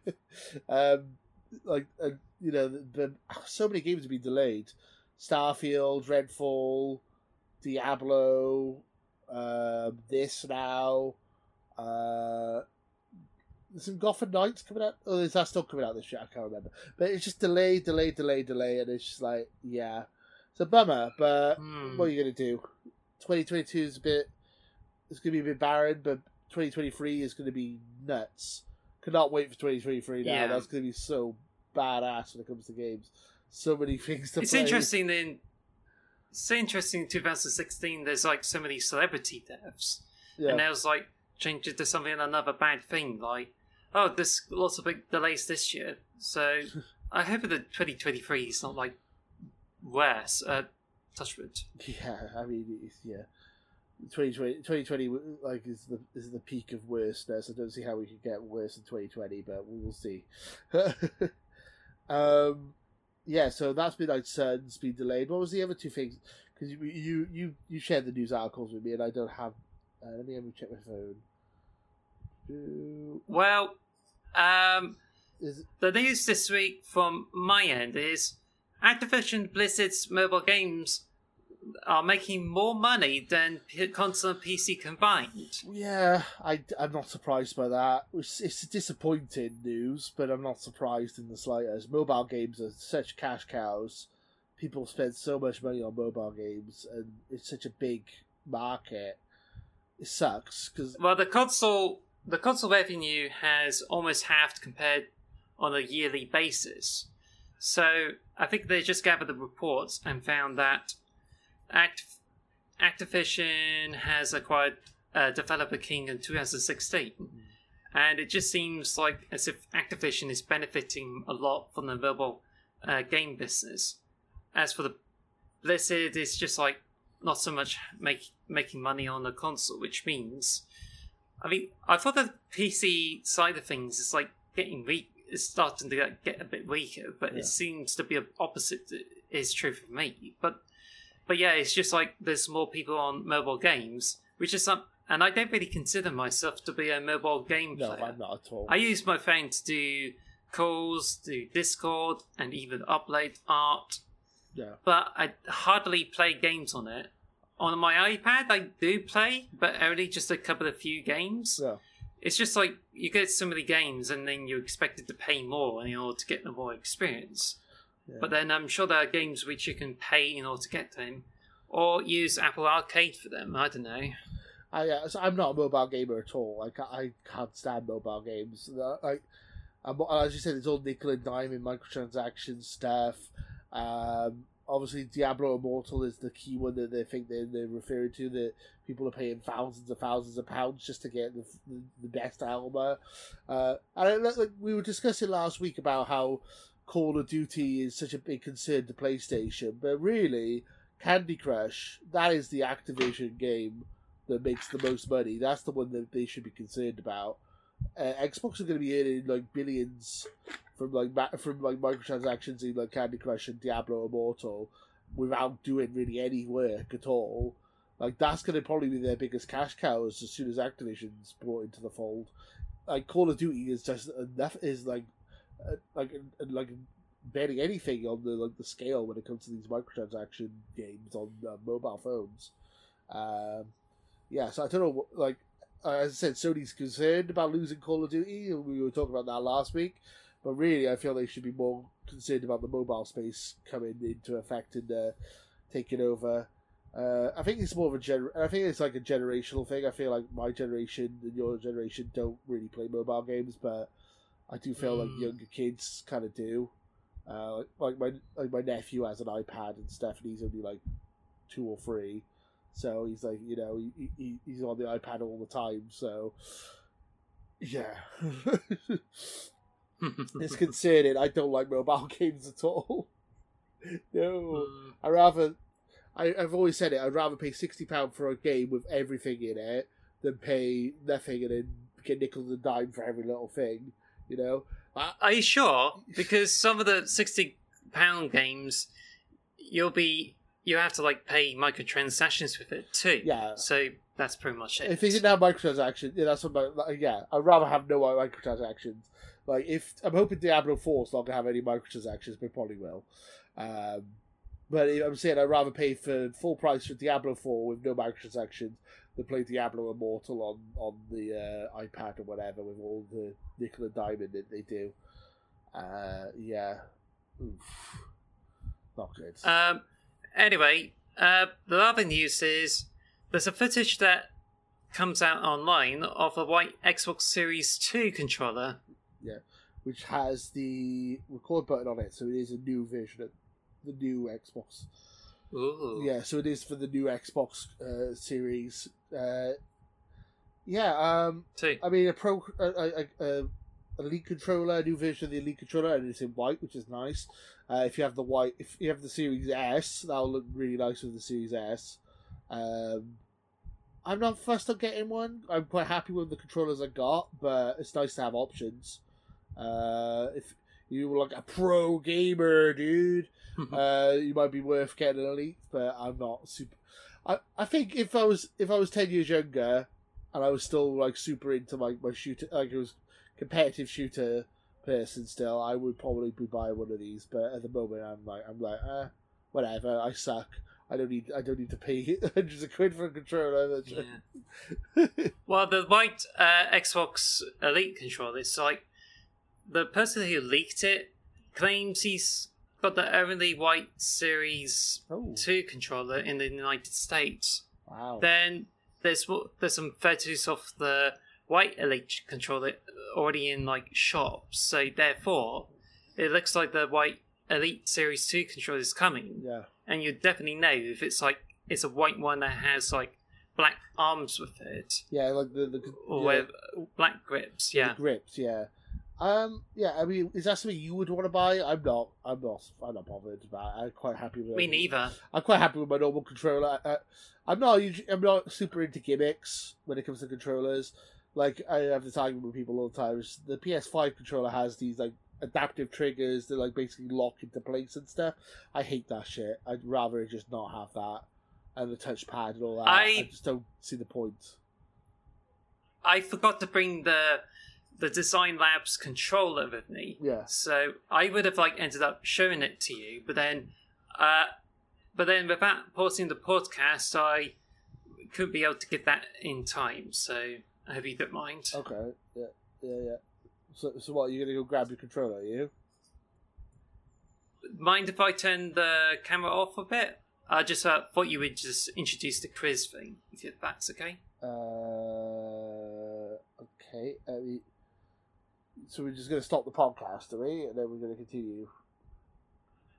um, like uh, you know, the, so many games have been delayed. Starfield, Redfall, Diablo, um, this now. Uh, there's some Gotham Knights coming out. Oh, is that still coming out this year? I can't remember. But it's just delay, delay, delay, delay, and it's just like, yeah, it's a bummer. But Hmm. what are you gonna do? 2022 is a bit. It's gonna be a bit barren, but 2023 is gonna be nuts. Cannot wait for 2023 now. Yeah. That's gonna be so badass when it comes to games. So many things to It's play. interesting then. it's interesting in 2016 there's like so many celebrity deaths. Yeah. And now it's like changed it to something another bad thing, like oh there's lots of big delays this year. So I hope that 2023 is not like worse. Uh Touchwood. Yeah, I mean, it's, yeah. 2020, 2020 like is the is the peak of worstness. I don't see how we could get worse in 2020, but we will see. um, yeah, so that's Midnight Sun's been delayed. What was the other two things? Because you, you you you shared the news articles with me, and I don't have. Uh, let me let me check my phone. Well, um the news this week from my end is Activision Blizzard's mobile games are making more money than console and PC combined. Yeah, I, I'm not surprised by that. It's, it's disappointing news, but I'm not surprised in the slightest. Mobile games are such cash cows. People spend so much money on mobile games, and it's such a big market. It sucks because Well, the console the console revenue has almost halved compared on a yearly basis. So I think they just gathered the reports and found that Act- Activision has acquired uh, Developer King in 2016, and it just seems like as if Activision is benefiting a lot from the mobile uh, game business. As for the Blizzard, it's just like not so much make, making money on the console, which means, I mean, I thought the PC side of things is like getting weak, is starting to get- get a bit weaker, but Yeah. it seems to be the opposite is true for me. But, but yeah, it's just like there's more people on mobile games, which is some. And I don't really consider myself to be a mobile game No, player. I'm not at all. I use my phone to do calls, do Discord, and even upload art. Yeah. But I hardly play games on it. On my iPad, I do play, but only just a couple of few games. Yeah. It's just like you get so many games, and then you're expected to pay more in order to get the more experience. Yeah. But then I'm sure there are games which you can pay in order to get them, or use Apple Arcade for them. I don't know. I, uh, so I'm not a mobile gamer at all. Like I can't stand mobile games. Like as you said, it's all nickel and dime and microtransaction stuff. Um, obviously, Diablo Immortal is the key one that they think they're, they're referring to. That people are paying thousands and thousands of pounds just to get the, the, the best armor. Uh, and like, we were discussing last week about how Call of Duty is such a big concern to PlayStation, but really, Candy Crush that is the Activision game that makes the most money. That's the one that they should be concerned about. Uh, Xbox are going to be earning like billions from like ma- from like microtransactions in like Candy Crush and Diablo Immortal without doing really any work at all. Like that's going to probably be their biggest cash cows as soon as Activision's brought into the fold. Like Call of Duty is just enough is like uh, like uh, like barely anything on the like the scale when it comes to these microtransaction games on uh, mobile phones. Um, yeah, so I don't know. Like uh, as I said, Sony's concerned about losing Call of Duty. and We were talking about that last week, but really, I feel they should be more concerned about the mobile space coming into effect and uh, taking over. Uh, I think it's more of a gener- I think it's like a generational thing. I feel like my generation and your generation don't really play mobile games, but I do feel like Mm. younger kids kind of do. Uh, like, like my like my nephew has an iPad and stuff, and he's only like two or three, so he's like you know he, he he's on the iPad all the time. So yeah, it's concerning. I don't like mobile games at all. no, Mm, I rather. I, I've always said it. I'd rather pay sixty pound for a game with everything in it than pay nothing and then get nickel and dime for every little thing. You know, I, Are you sure? Because some of the sixty pound games, you'll be you have to like pay microtransactions with it too. Yeah. So that's pretty much it. if they didn't have microtransactions, yeah, that's what. My, like, yeah, I'd rather have no microtransactions. Like if I'm hoping Diablo Four's not gonna have any microtransactions, but probably will. Um, but I'm saying I'd rather pay for full price for Diablo Four with no microtransactions than play Diablo Immortal on on the uh, iPad or whatever with all the nickel and diamond that they do. Uh, yeah, Oof. not good. Um. Anyway, uh, the other news is there's a footage that comes out online of a white Xbox Series Two controller. Yeah, which has the record button on it, so it is a new version of the new Xbox. Ooh. Yeah, so it is for the new Xbox uh, series. Uh, yeah, um, Two. I mean a pro, a, a, a Elite controller, a new version of the Elite controller, and it's in white, which is nice. Uh, if you have the white, if you have the Series S, that'll look really nice with the Series S. Um, I'm not fussed on getting one. I'm quite happy with the controllers I got, but it's nice to have options. Uh, if you were like a pro gamer, dude, uh, you might be worth getting an elite, but I'm not super. I, I think if I was if I was ten years younger, and I was still like super into my my shooter, like it was competitive shooter person still, I would probably be buying one of these. But at the moment, I'm like I'm like, uh, whatever. I suck. I don't need I don't need to pay hundreds of quid for a controller. Yeah. Well, the white uh, Xbox Elite controller, it's like the person who leaked it claims he's got the only white Series Oh 2 controller in the United States. wow! Then there's there's some photos of the white Elite controller already in like shops, so therefore it looks like the white Elite Series 2 controller is coming, yeah, and you definitely know if it's like it's a white one that has like black arms with it yeah, like the the or yeah, black grips. the Yeah, grips, yeah. Um, yeah, I mean, is that something you would want to buy? I'm not. I'm not. I'm not bothered about. It. I'm quite happy with. me neither. I'm quite happy with my normal controller. I, I, I'm not. I'm not super into gimmicks when it comes to controllers. Like I have this argument with people all the time. is The PS5 controller has these like adaptive triggers that like basically lock into place and stuff. I hate that shit. I'd rather just not have that. and the touchpad and all that. I- I just don't see the point. I forgot to bring the the Design Labs controller with me. Yeah. So I would have like ended up showing it to you, but then, uh, but then without pausing the podcast, I couldn't be able to get that in time. So Hope you don't mind. Okay. Yeah. Yeah. Yeah. So, so what? You're gonna go grab your controller? Are you? Mind if I turn the camera off a bit? I just uh, thought you would just introduce the quiz thing, if that's okay. Uh. Okay. I mean, so we're just gonna stop the podcast, are we? And then we're gonna continue.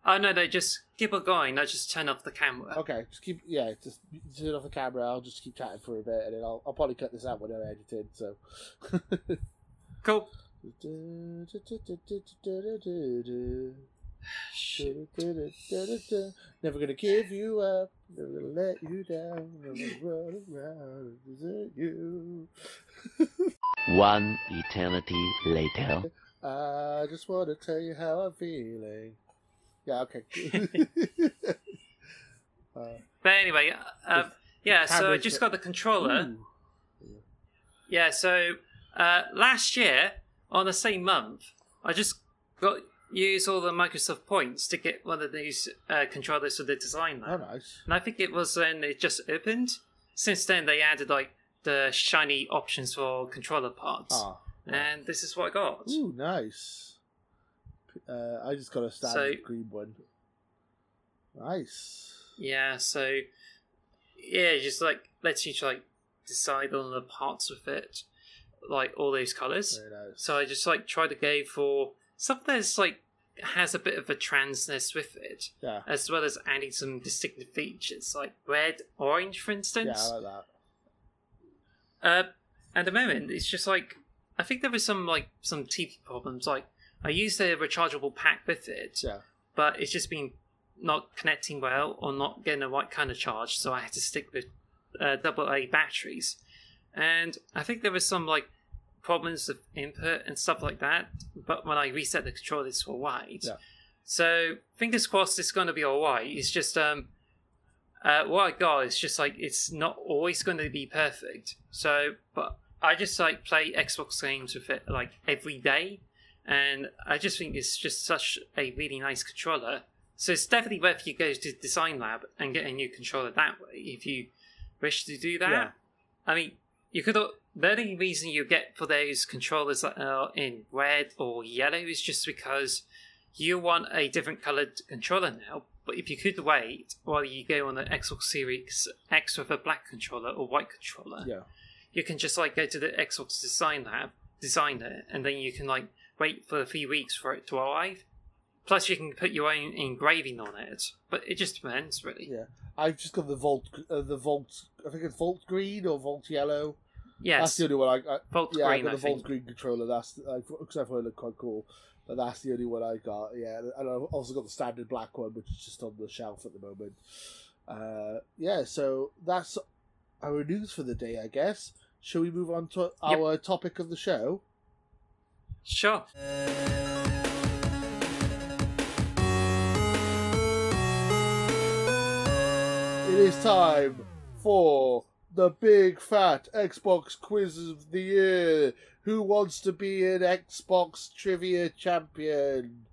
Oh no, they just keep it going. I just turn off the camera. Okay. Just keep. Yeah. Just turn off the camera. I'll just keep chatting for a bit, and then I'll, I'll probably cut this out when I'm edited. So. Cool. Never gonna give you up, never gonna let you down, never gonna run around and desert you. One eternity later. I just wanna tell you how I'm feeling. Yeah, okay. uh, But anyway, uh, yeah. So I just got- the controller. ooh. Yeah, so uh, last year on the same month, I just got used all the Microsoft points to get one of these uh, controllers for the design Oh, nice. and I think it was when it just opened. Since then, they added like the shiny options for controller parts, Ah, and this is what I got. ooh, nice. Uh, I just got a standard So- green one. Nice. Yeah, so yeah, just like lets you like decide on the parts of it, like all those colors. Nice. So I just like try to go for something that's like has a bit of a transness with it, Yeah. as well as adding some distinctive features like red, orange, for Yeah, instance. I like that. Uh, at the moment, it's just like I think there was some like some TV problems. Like I used a rechargeable pack with it, Yeah. but it's just been not connecting well or not getting the right kind of charge. So I had to stick with uh, double A batteries, and I think there was some like problems with input and stuff like that. But when I reset the controller, it's all right. Yeah. So fingers crossed, it's going to be all right. It's just um, uh, what I got is just like it's not always going to be perfect. So, but I just like play Xbox games with it like every day, and I just think it's just such a really nice controller. So it's definitely worth you go to Design Lab and get a new controller that way if you wish to do that. Yeah. I mean, you could. The only reason you get for those controllers that are in red or yellow is just because you want a different colored controller now. But if you could wait while you go on the Xbox Series X with a black controller or white controller, Yeah. you can just like go to the Xbox Design Lab, design it, and then you can like wait for a few weeks for it to arrive. Plus, you can put your own engraving on it, but it just depends, really. Yeah. I've just got the vault, uh, the vault. I think it's Volt Green or Volt Yellow. Yes, That's the only one I, I Volt yeah, I Green, got I the Volt think. Green controller. That's because I thought it looked quite cool. But that's the only one I got. Yeah, and I've also got the standard black one, which is just on the shelf at the moment. Uh, yeah, so that's our news for the day, I guess. Shall we move on to our topic of the show? Sure. It is time for the big fat Xbox quiz of the year. Who wants to be an Xbox trivia champion?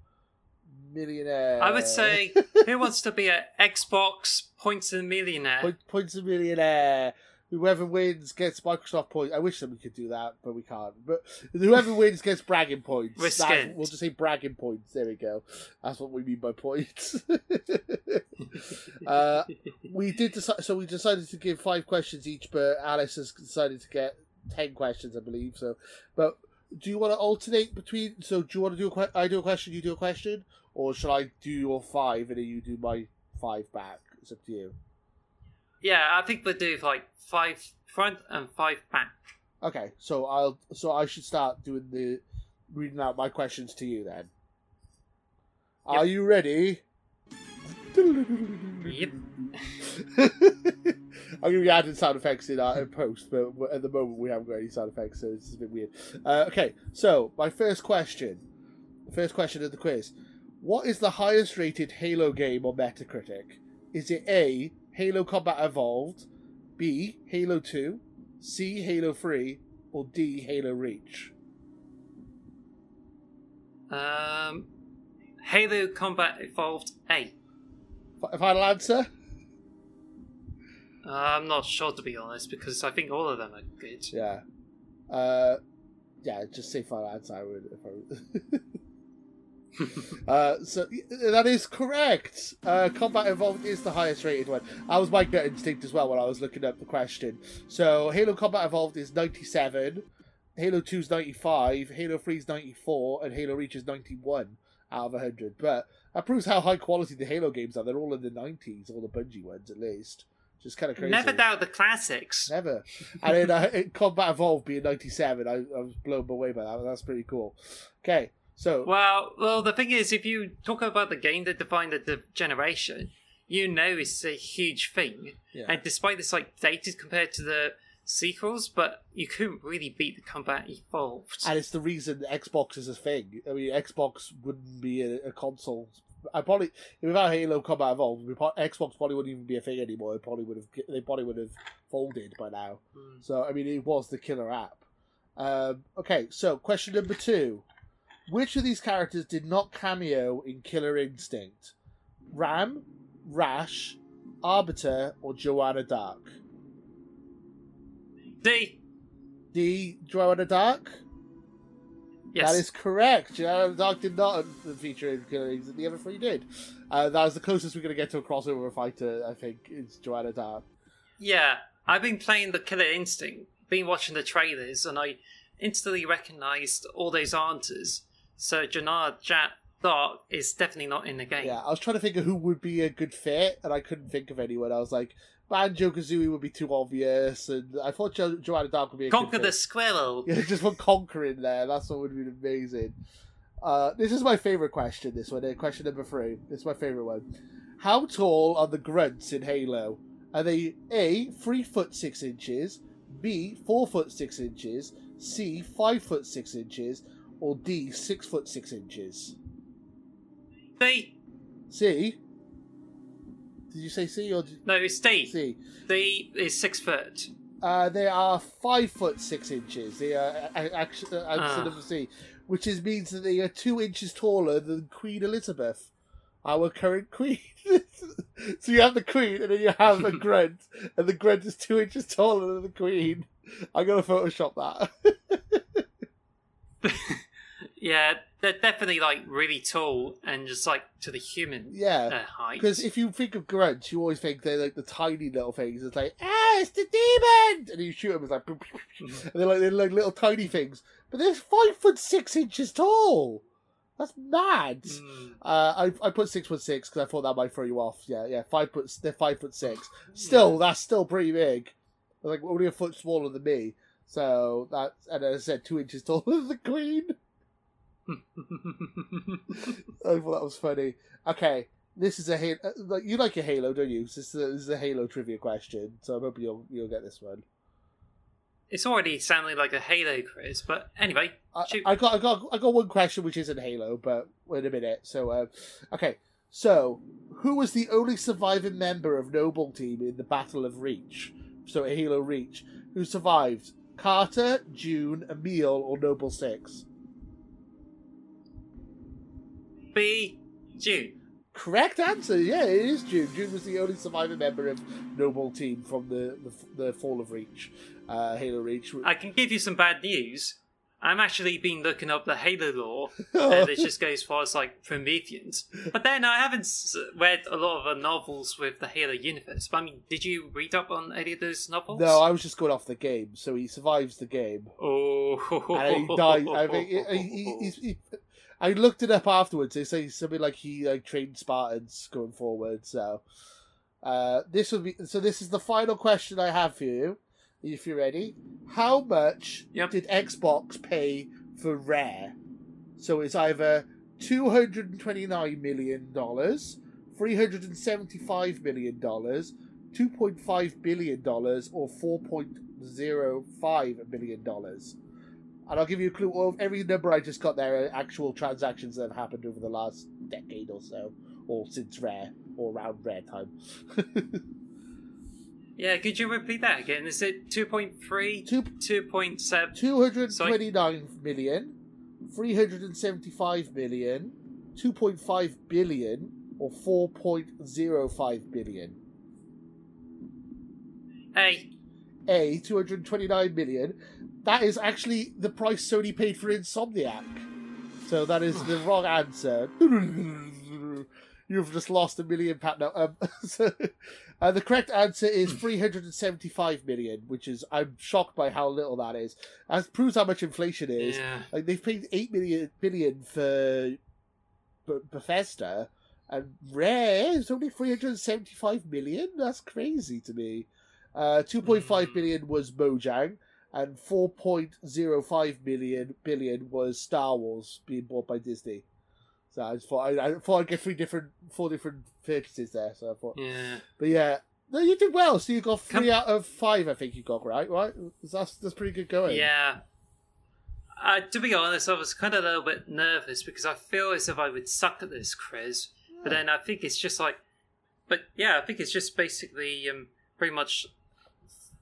Millionaire. I would say, who wants to be an Xbox points and millionaire? Point, points a millionaire. Whoever wins gets Microsoft points. I wish that we could do that, but we can't. But whoever wins gets bragging points. We're skint. We'll just say bragging points. There we go. That's what we mean by points. uh, we did decide, so we decided to give five questions each, but Alice has decided to get ten questions, I believe. So, but do you want to alternate between? So, do you want to do a que- I do a question, you do a question, or shall I do your five and then you do my five back? It's up to you. Yeah, I think we'll do like five front and five back. Okay, so I'll so I should start doing the reading out my questions to you then. Are you ready? Yep. I'm to be adding sound effects in, our, in post, but at the moment we haven't got any sound effects, so it's a bit weird. Uh, okay, so my first question, first question of the quiz: What is the highest rated Halo game on Metacritic? Is it A. Halo Combat Evolved, B. Halo 2, C. Halo 3, or D. Halo Reach? Um, Halo Combat Evolved 8. Fi- Final answer? Uh, I'm not sure to be honest because I think all of them are good. Yeah. Uh, yeah, just say final answer. I would. If I would. uh, so that is correct. Uh, Combat Evolved is the highest rated one. That was my gut instinct as well when I was looking up the question. So Halo Combat Evolved is 97, Halo 2 is 95, Halo 3 is 94, and Halo Reach is 91 out of 100. But that proves how high quality the Halo games are. They're all in the 90s, all the Bungie ones at least. Just kind of crazy. Never doubt the classics. Never. And then uh, in Combat Evolved being 97, I, I was blown away by that. That's pretty cool. Okay, so. Well, well, the thing is, if you talk about the game that defined the, generation, you know it's a huge thing. Yeah. And despite this, like dated compared to the sequels, but you couldn't really beat the Combat Evolved. and it's the reason Xbox is a thing. I mean, Xbox wouldn't be a, a console. I probably without Halo Combat Evolved, Xbox probably wouldn't even be a thing anymore. It probably would have. They probably would have folded by now. Hmm. So I mean, it was the killer app. Um, okay, so question number two: Which of these characters did not cameo in Killer Instinct? RAAM, Rash, Arbiter, or Joanna Dark? D. D. Joanna Dark. Yes. That is correct. Joanna Dark did not feature in Killer Instinct. The other three did. Uh, that was the closest we're going to get to a crossover fighter. I think is Joanna Dark. Yeah, I've been playing the Killer Instinct, been watching the trailers, and I instantly recognised all those answers. So Jannar Jat Dark is definitely not in the game. Yeah, I was trying to think of who would be a good fit, and I couldn't think of anyone. I was like, Banjo Kazooie would be too obvious, and I thought jo- Joanna Dark would be a Conker the squirrel. Yeah, just put Conker in there. That's what would be amazing. Uh, this is my favorite question. This one, uh, question number three. This is my favorite one. How tall are the grunts in Halo? Are they A three foot six inches, B four foot six inches, C five foot six inches, or D six foot six inches? D. C. Did you say C or did- No, it's D. C? D is six foot. Uh, they are five foot six inches. They are actually uh, Ah. of C, which is means that they are two inches taller than Queen Elizabeth, our current queen. so you have the queen, and then you have a grunt, and the grunt is two inches taller than the queen. I'm gonna Photoshop that. Yeah, they're definitely like really tall and just like to the human yeah. uh, height. Because if you think of grunts, you always think they're like the tiny little things. It's like, ah, it's the demon, and you shoot them. It's like, and they're like they're like little tiny things, but they're five foot six inches tall. That's mad. Mm. Uh, I I put six foot six because I thought that might throw you off. Yeah, yeah, five foot. They're five foot six. Still, that's still pretty big. Like only a foot smaller than me. So that, and as I said, two inches taller than the queen. I thought that was funny. Okay, this is a Halo. uh, Like you like a Halo, don't you? This is a, this is a Halo trivia question, so I'm hoping you'll you'll get this one. it's already sounding like a Halo quiz, but anyway, I. I got I got I got one question which isn't Halo, but wait a minute. So, uh, okay, so who was the only surviving member of Noble Team in the Battle of Reach? So Halo Reach, who survived? Carter, June, Emil, or Noble Six? B. June. Correct answer. Yeah, it is June. June was the only surviving member of Noble Team from the the, the Fall of Reach, uh, Halo Reach. I can give you some bad news. I'm actually been looking up the Halo lore, and it just goes as far as like Prometheans. But then I haven't read a lot of the novels with the Halo universe. But I mean, did you read up on any of those novels? no, I was just going off the game. So he survives the game. Oh, and he died. I think he, he, he's- he, I looked it up afterwards. They say something like he like trained Spartans going forward. So uh, this would be so. This is the final question I have for you. If you're ready, how much Yep. did Xbox pay for Rare? So it's either two hundred and twenty nine million dollars, three hundred and seventy five million dollars, two point five billion dollars, or four point zero five billion dollars. And I'll give you a clue. Well, every number I just got there are actual transactions that have happened over the last decade or so, or since Rare, or around Rare time. Yeah, could you repeat that again? Is it 2.3, Two- 2.7? 229 million, 375 million, 2.5 billion, or 4.05 billion. A. A, 229 million. That is actually the price Sony paid for Insomniac. So that is the wrong answer. You've just lost a million pound. No, um, so, uh, the correct answer is 375 million, which is I'm shocked by how little that is. That proves how much inflation is. Yeah. Like they've paid eight million billion for B- Bethesda, and Rare is only three hundred seventy-five million. That's crazy to me. Uh, two point five Mm. was Mojang, and four point zero five billion billion was Star Wars being bought by Disney. So I just thought I, I thought I'd get three different, four different purchases there. So I thought, Yeah. but yeah. No, you did well. So you got three Come- out of five. I think you got right. Right? That's that's pretty good going. Yeah. Uh, to be honest, I was kind of a little bit nervous because I feel as if I would suck at this quiz. But then I think it's just like, but yeah, I think it's just basically um, pretty much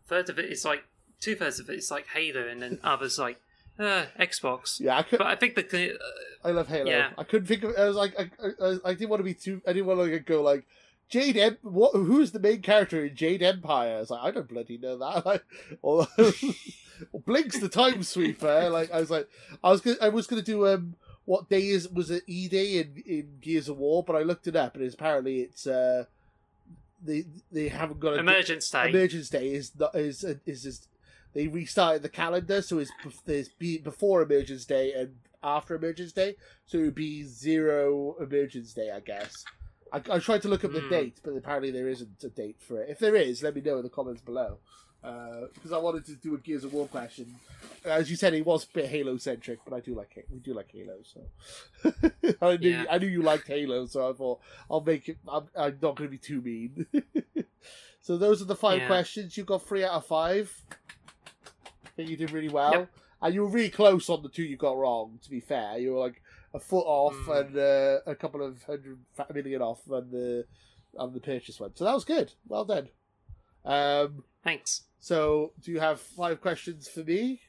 third of it is like two thirds of it is like Halo, and then others like uh, Xbox. Yeah, I could. But I think the uh, I love Halo. Yeah. I couldn't think of. I was like, I, I, I didn't want to be too. I didn't want to go like Jade. Em- what? Who's the main character in Jade Empire? I was like, I don't bloody know that. Like, or, Blinx the Time Sweeper. Like, I was like, I was gonna, I was gonna do um, what day is was it E Day in, in Gears of War? But I looked it up, and it's, apparently it's uh, they they haven't got a Emergence Day. Emergence Day is not is is just they restarted the calendar, so it's there's be before Emergence Day and after Emergence Day, so it would be zero Emergence Day, I guess. I, I tried to look up the Hmm. date, but apparently there isn't a date for it. If there is, let me know in the comments below. Because I wanted to do a Gears of War question. As you said, it was a bit Halo centric, but I do like. We do like Halo, so I knew Yeah. I knew you liked Halo, so I thought I'll make it. I'm, I'm not going to be too mean. so those are the five Yeah. questions. You got three out of five. I think you did really well, Yep. and you were really close on the two you got wrong. To be fair, you were like a foot off Mm. and uh, a couple of hundred million off on the on the purchase one. So that was good. Well done. Um, Thanks. so do you have five questions for me?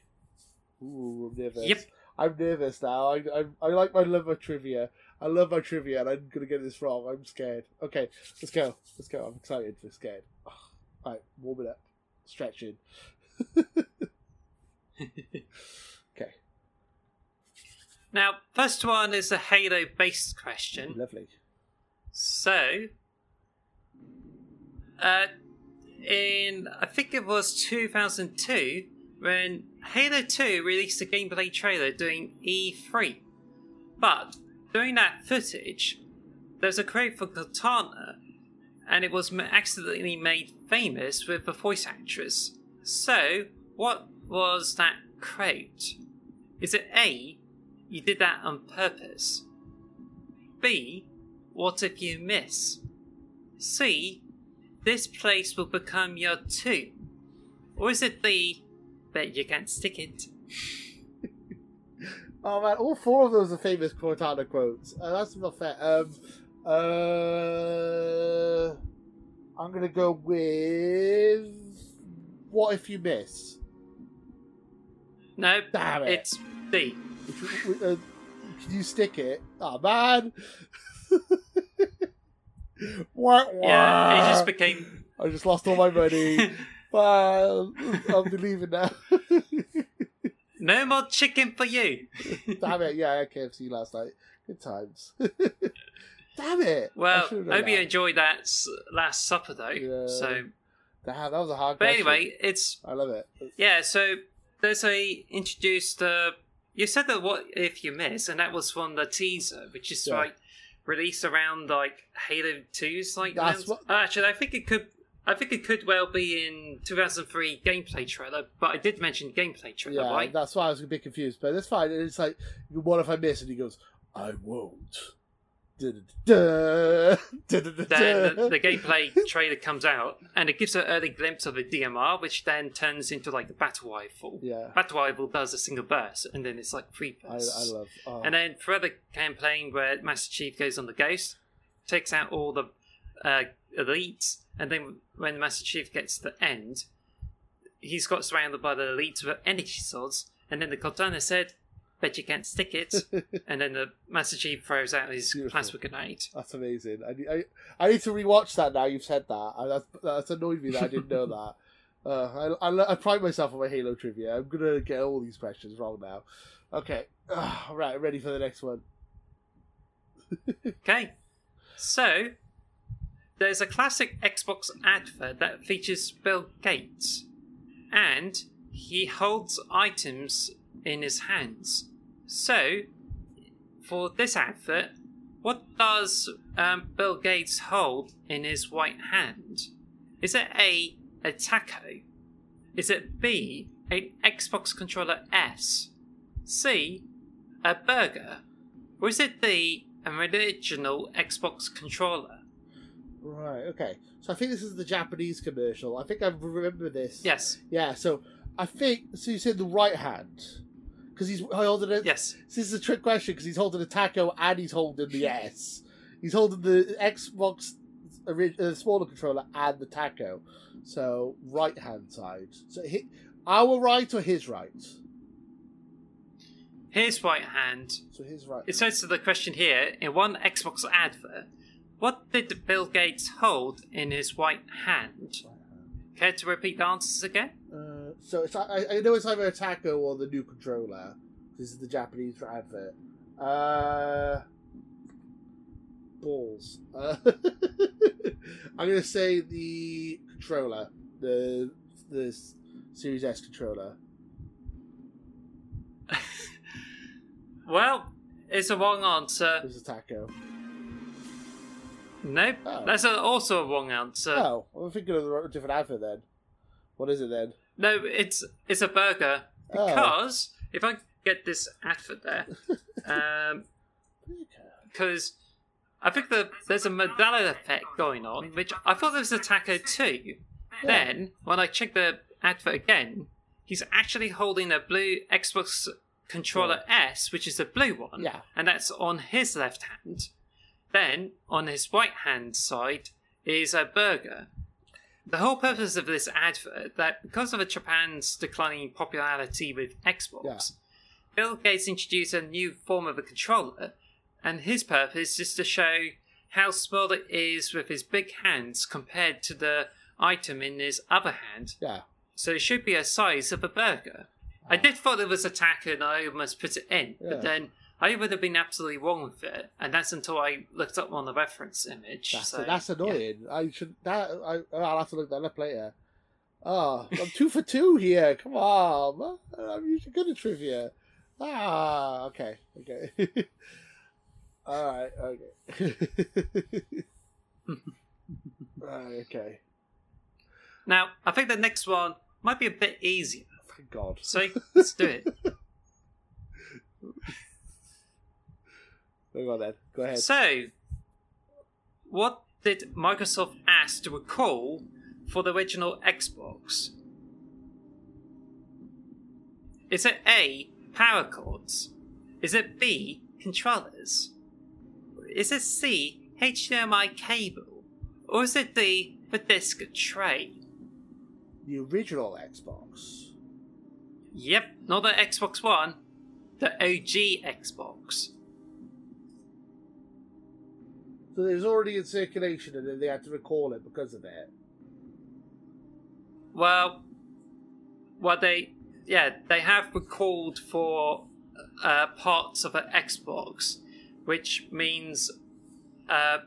Ooh, I'm nervous. Yep. I'm nervous now. I, I, I like my love of trivia. I love my trivia, and I'm gonna get this wrong. I'm scared. Okay, let's go. Let's go. I'm excited. But scared. All right, warm it up, stretching. okay, Now, first one is a Halo based question. lovely. So, uh, in I think it was 2002 when Halo 2 released a gameplay trailer doing E3. But during that footage, there's a quote for Cortana, and it was accidentally made famous with the voice actress. So, what was that quote? Is it A, you did that on purpose? B, what if you miss? C, this place will become your tomb? Or is it D, bet you can't stick it? Oh man, all four of those are famous Cortana quotes. Uh, that's not fair. Um, uh, I'm gonna go with "What if you miss?" No, Damn it! it's. Which- uh, can you stick it? Oh man! wah. Yeah, it just became. I just lost all my money. well, I'm leaving now. no more chicken for you. Damn it! Yeah, I had KFC last night. Good times. Damn it! Well, should've I done hope you enjoyed that last supper though. Yeah. So, Damn, that was a hard. but question. anyway, it's I love it. yeah. So there's a introduced. Uh, you said that what if you miss, and that was from the teaser, which is Yeah. like released around like Halo 2's like. That's what- Uh, actually, I think it could. I think it could well be in 2003 gameplay trailer, but I did mention gameplay trailer, Yeah, right? that's why I was a bit confused, but it's fine. It's like, what if I miss? And he goes, I won't. Then the, the gameplay trailer comes out and it gives an early glimpse of the DMR, which then turns into like the battle rifle. Yeah, Battle rifle does a single burst, and then it's like three I, bursts. I love. Oh. And then for further campaign where Master Chief goes on the Ghost, takes out all the uh, elites, and then when Master Chief gets to the end, he's got surrounded by the elites with energy swords, and then the Cortana said, "Bet you can't stick it," and then the Master Chief throws out his Beautiful. plasma grenade. That's amazing. I, need- I, I need to rewatch that now. You've said that. I, that's, that's annoyed me that I didn't know that. Uh, I, I, I pride myself on my Halo trivia. I'm gonna get all these questions wrong now. Okay, uh, right. Ready for the next one. Okay, so there's a classic Xbox advert that features Bill Gates, and he holds items in his hands. So, for this advert, what does um, Bill Gates hold in his right hand? Is it A, a taco? Is it B, an Xbox controller S? C, a burger? Or is it D, an original Xbox controller? Right. Okay. So I think this is the Japanese commercial. I think I remember this. Yes, Yeah. So I think so. You said the right hand because he's holding it. yes. This is a trick question because he's holding a taco and he's holding the S. He's holding the Xbox uh, smaller controller and the taco. So right hand side. So hi our right or his right? His right hand. So his right. It says to the question here in one Xbox advert, what did Bill Gates hold in his right hand? Care to repeat the answers again? So it's I, I know it's either a taco or the new controller. This is the Japanese advert. Uh, balls. Uh, I'm gonna say the controller, the the Series S controller. Well, it's a wrong answer. There's a taco. Nope, Oh. that's also a wrong answer. Oh, I'm thinking of a different advert then. What is it then? No, it's it's a burger Oh. because if I get this advert there, um, because I think the, there's a Mandela effect going on, which I thought there was a taco too. Then, when I check the advert again, he's actually holding a blue Xbox controller S, which is the blue one, Yeah. and that's on his left hand. Then, on his right hand side, is a burger. The whole purpose of this advert that because of Japan's declining popularity with Xbox, Bill Gates introduced a new form of a controller, and his purpose is to show how small it is with his big hands compared to the item in his other hand. Yeah. So it should be a size of a burger. I did thought it was a taco and I almost put it in, Yeah. but then I would have been absolutely wrong with it, and that's until I looked up on the reference image. That's, so, that's yeah. annoying. I should that I I'll have to look that up later. Oh, I'm two for two here. Come on. I'm usually good at trivia. Ah, okay, okay. All right, okay. right, okay. Now, I think the next one might be a bit easier. Thank God. So let's do it. Go on then. Go ahead. So, what did Microsoft ask to recall for the original Xbox? Is it A, power cords? Is it B, controllers? Is it C, HDMI cable? Or is it D, the disk tray? The original Xbox. Yep, not the Xbox One, the OG Xbox. So it was already in circulation, and then they had to recall it because of it. Well, well, they yeah they have recalled for uh, parts of an Xbox, which means uh,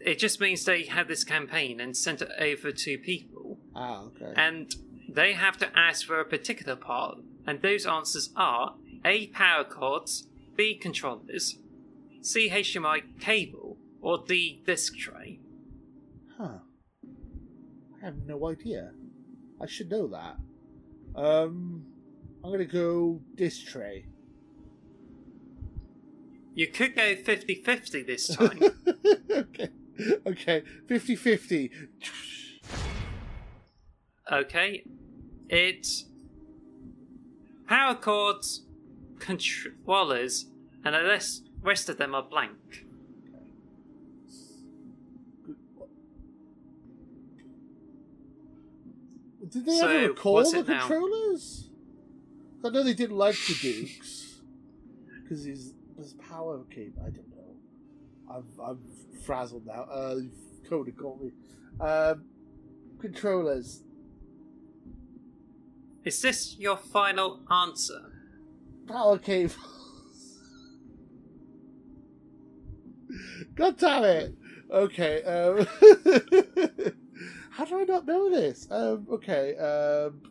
it just means they had this campaign and sent it over to people, Ah, okay. and they have to ask for a particular part, and those answers are A power cords, B controllers, C HDMI cable, or D disk tray. Huh. I have no idea. I should know that. Um, I'm gonna go disc tray. You could go 50-50 this time. okay. Okay. 50 50. Okay, it's power cords, controllers, and the rest of them are blank. Did they so, ever recall the controllers? I know they didn't like the Dukes because his his power came. I don't know. I'm I'm frazzled now. Uh, you've called and got me. Um, controllers. Is this your final answer? Power cable. God damn it. Okay. Um, how do I not know this? Um, okay. Um,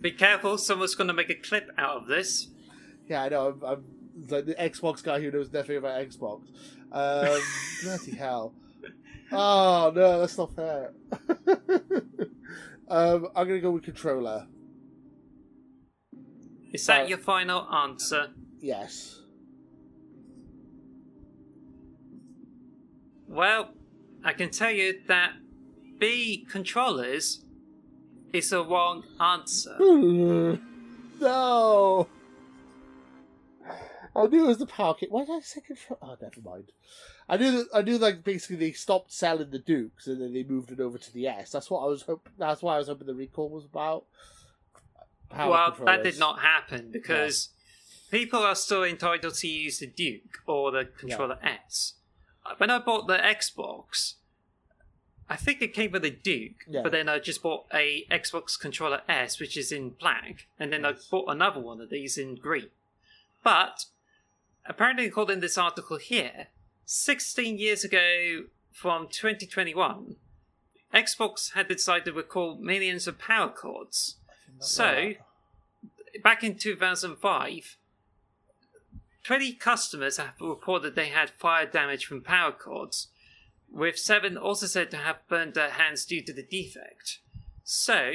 Be careful, someone's going to make a clip out of this. yeah, I know. I'm, I'm like the Xbox guy who knows nothing about Xbox. Um, bloody hell. Oh, no, that's not fair. um, I'm going to go with controller. Is that Uh, your final answer? Yes. Well, I can tell you that B controllers is the wrong answer. Hmm. no. I knew it was the power kit. Why did I say control? Oh, never mind. I knew that. I knew like basically they stopped selling the Dukes and then they moved it over to the S. That's what I was hoping. That's why I was hoping the recall was about. Power well, that did not happen because people are still entitled to use the Duke or the Controller S. When I bought the Xbox, I think it came with a Duke, Yeah. but then I just bought a Xbox Controller S, which is in black, and then I bought another one of these in green. But apparently, according to this article here, 16 years ago from 2021, Xbox had decided to recall millions of power cords. I did not know So, back in 2005, 20 customers have reported they had fire damage from power cords, with seven also said to have burned their hands due to the defect. So,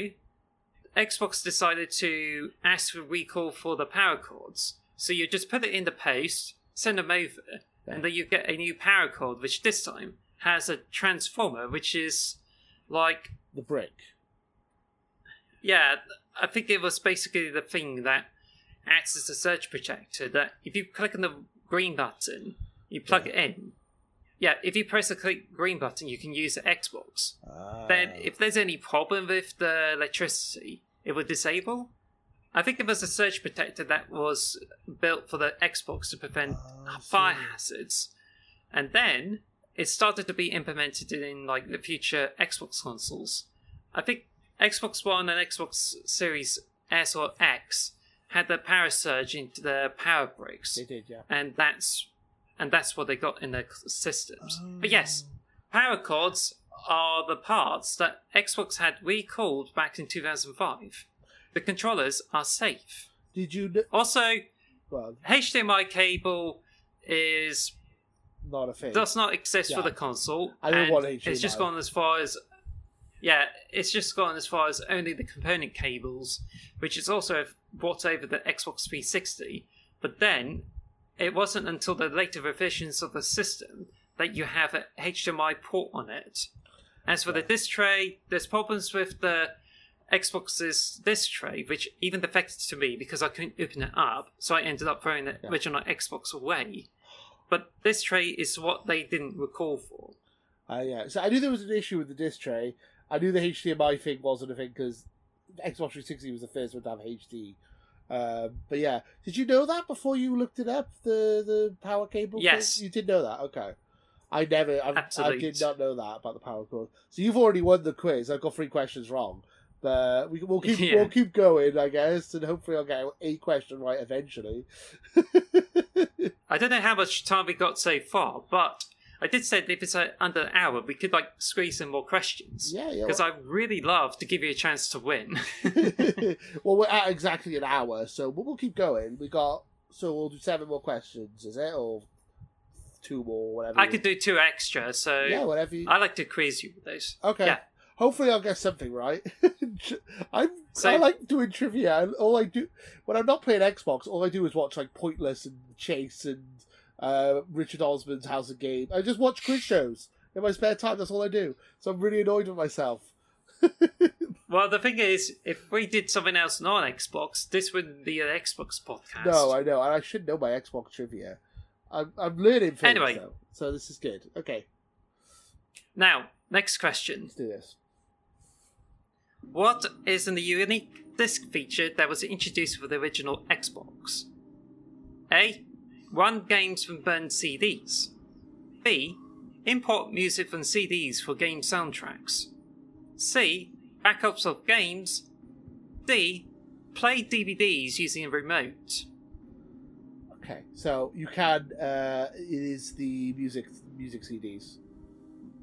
Xbox decided to ask for recall for the power cords. So you just put it in the post, send them over, and then you get a new power cord, which this time has a transformer, which is like the brick. yeah, I think it was basically the thing that acts as a surge protector. That if you click on the green button, you plug it in. Yeah, if you press the click green button, you can use the Xbox. Then, Ah. if there's any problem with the electricity, it would disable. I think it was a surge protector that was built for the Xbox to prevent Ah, fire hazards, and then it started to be implemented in like the future Xbox consoles. I think Xbox One and Xbox Series S or X had the power surge into the power bricks, They did, yeah. and that's and that's what they got in their systems. But Oh. yes, power cords are the parts that Xbox had recalled back in 2005. The controllers are safe. Did you? Kn- Also, well, HDMI cable is not a thing. does not exist for the console. I don't want It's just gone as far as yeah, it's just gone as far as only the component cables, which is also brought over the Xbox 360. But then it wasn't until the later revisions of the system that you have a HDMI port on it. As for the disc tray, there's problems with the Xbox's disc tray, which even affected to me because I couldn't open it up, so I ended up throwing the Yeah. original Xbox away. But this tray is what they didn't recall for. Uh, yeah, so I knew there was an issue with the disc tray. I knew the HDMI thing wasn't a thing because Xbox 360 was the first one to have HD. Um, but yeah, did you know that before you looked it up? The the power cable. thing? Yes. you did know that. Okay, I never. I, I did not know that about the power cord. So you've already won the quiz. I've got three questions wrong, but we we'll keep Yeah. we'll keep going, I guess, and hopefully I'll get a question right eventually. I don't know how much time we got so far, but I did say that if it's uh, under an hour, we could like squeeze in more questions. yeah, yeah. Because I really love to give you a chance to win. well, we're at exactly an hour, so we'll, we'll keep going. We got so we'll do seven more questions, is it, or two more, whatever. I could do two extra, so yeah, whatever. You... I like to quiz you with those. Okay. Yeah. Hopefully, I'll get something right. I'm So- I like doing trivia. and All I do when I'm not playing Xbox, all I do is watch like Pointless and Chase and uh, Richard Osman's House of Game. I just watch quiz shows in my spare time. That's all I do. So I'm really annoyed with myself. Well, the thing is, if we did something else non Xbox, this wouldn't be an Xbox podcast. No, I know, and I should know my Xbox trivia. I'm I'm learning things. Anyway. though, so this is good. Okay, Now, next question. let's do this. What is the unique disc feature that was introduced for the original Xbox? A. Run games from burned CDs. B. Import music from CDs for game soundtracks. C. Backups of games. D. Play DVDs using a remote. Okay, so you can. Uh, it is the music music CDs.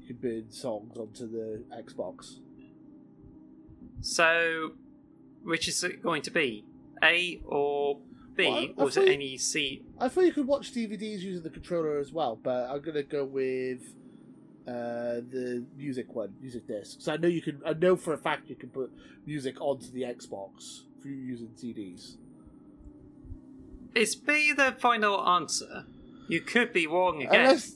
You can burn songs onto the Xbox. So, which is it going to be? A or B? Well, is it thought- any C? I thought you could watch DVDs using the controller as well, but I'm gonna go with uh, the music one, music disc. So I know you can. I know for a fact you can put music onto the Xbox through using CDs. Is B the final answer? You could be wrong again. Unless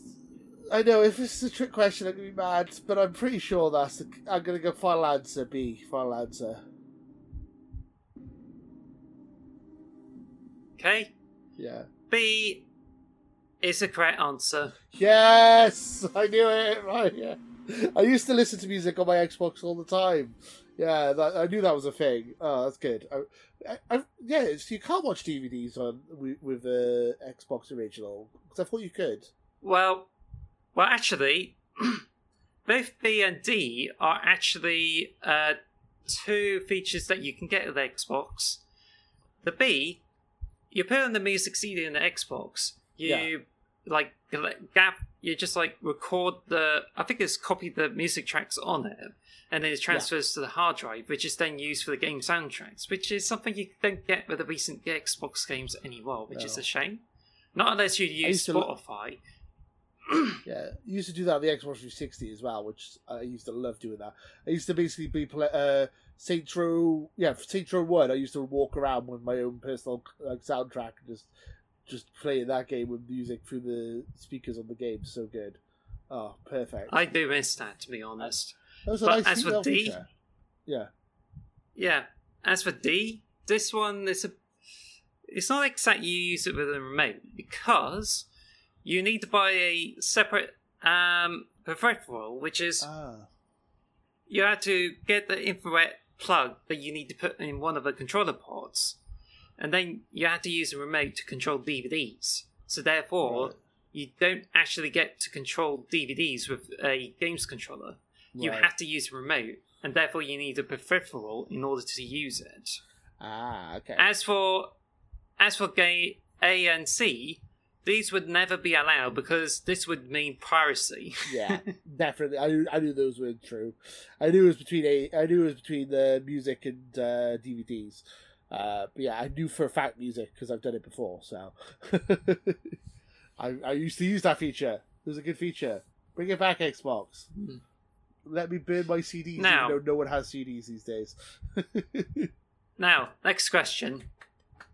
I know if this is a trick question, I'm gonna be mad, but I'm pretty sure that's. The, I'm gonna go final answer B. Final answer. Okay. Yeah. B is the correct answer. Yes, I knew it. Right. Yeah. I used to listen to music on my Xbox all the time. Yeah, that, I knew that was a thing. Oh, that's good. I, I, I, yeah, so you can't watch DVDs on with, with the Xbox original because I thought you could. Well, well, actually, both B and D are actually uh, two features that you can get with Xbox. The B, you put on the music CD in the Xbox. You Yeah. like gap. You just like record the. I think it's copy the music tracks on it, and then it transfers to the hard drive, which is then used for the game soundtracks, which is something you don't get with the recent Xbox games anymore, which is a shame. Not unless you use Spotify. Yeah, used to do that on the Xbox 360 as well, which I used to love doing that. I used to basically be play, uh, Saints Row, yeah, for Saints Row One. I used to walk around with my own personal like soundtrack and just just playing that game with music through the speakers on the game. So good. Oh, perfect. I do miss that, to be honest. that was a but nice as for D- feature. Yeah. Yeah. As for D, this one is a. It's not exactly you use it with a remote because you need to buy a separate um, peripheral, which is Ah. you have to get the infrared plug that you need to put in one of the controller ports, and then you have to use a remote to control DVDs. So therefore, Right. you don't actually get to control DVDs with a games controller. You have to use a remote, and therefore you need a peripheral in order to use it. Ah, okay. As for as for A and C, these would never be allowed because this would mean piracy. yeah, definitely. I knew, I knew those were true. I knew it was between a. I knew it was between the music and uh, DVDs. Uh, but yeah, I knew for a fact music because I've done it before. So I I used to use that feature. It was a good feature. Bring it back, Xbox. Hmm. Let me burn my CDs, Now- even no one has CDs these days. now, next question.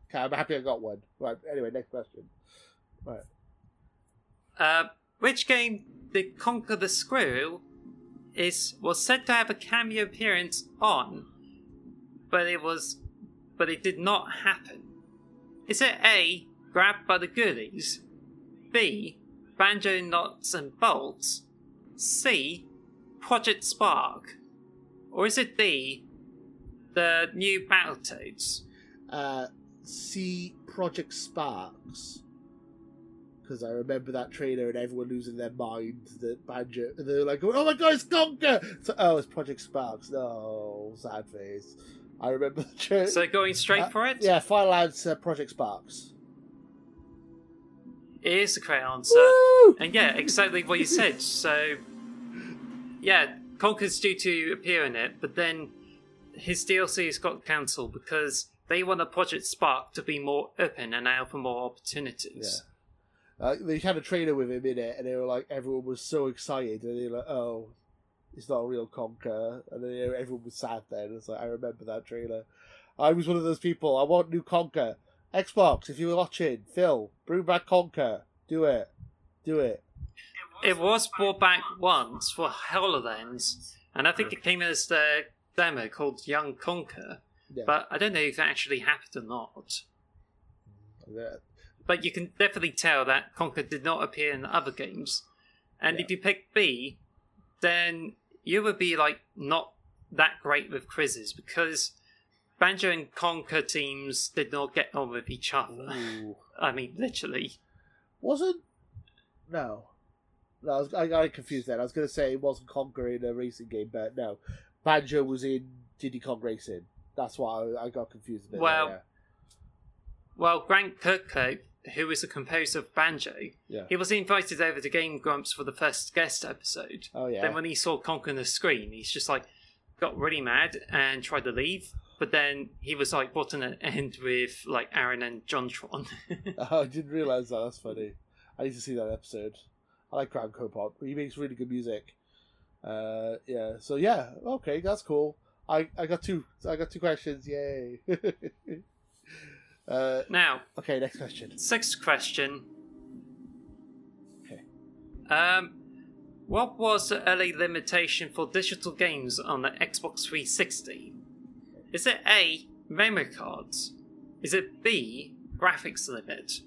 Okay, I'm happy I got one. Right. Anyway, next question. Right. Uh, which game The Conker the Squirrel is was said to have a cameo appearance on, but it was but it did not happen? Is it A. Grabbed by the Ghoulies? B. Banjo Nuts and Bolts? C. Project Spark? Or is it D. The new Battletoads? uh, C. Project Sparks because I remember that trailer and everyone losing their mind that Banjo. And they're like, "Oh my god, it's Conker!" So, oh, it's Project Sparks. No, sad face. I remember the trailer. So going straight Uh, for it? yeah, final answer: Project Sparks. It is the correct answer. Woo! And yeah, exactly what you said. So, yeah, Conker's due to appear in it, but then his DLC's got cancelled because they want a Project Spark to be more open and allow for more opportunities. Uh, they had a trailer with him in it, and they were like, everyone was so excited, and they were like, "Oh, it's not a real Conker," and then everyone was sad. Then it's like I remember that trailer. I was one of those people. I want new Conker. Xbox, if you were watching, Phil, bring back Conker. Do it. Do it. It was brought back once for HoloLens, and I think it came as the demo called Young Conker, Yeah. but I don't know if it actually happened or not. Yeah. but you can definitely tell that Conker did not appear in other games. And Yeah. if you pick B, then you would be like not that great with quizzes because Banjo and Conker teams did not get on with each other. Ooh. I mean, literally. Wasn't no. No, I, was, I got confused then. I was going to say it wasn't Conker in a racing game, but no. Banjo was in Diddy Kong Racing. That's why I, I got confused a bit. Well, there, Well, Grant Kirkhope, who is the composer of Banjo, yeah. he was invited over to Game Grumps for the first guest episode. Oh, yeah. Then when he saw Conker on the screen, he's just like got really mad and tried to leave. But then he was like brought in an end with like Arin and JonTron. Oh, I didn't realize that. That's funny. I need to see that episode. I like Grant Kirkhope. He makes really good music. Uh, yeah. So yeah, okay, that's cool. I, I got two. I got two questions. Yay. uh, now, okay, next question. sixth question. Okay. Um, what was the early limitation for digital games on the Xbox 360? Is it A, memory cards? Is it B, graphics limit?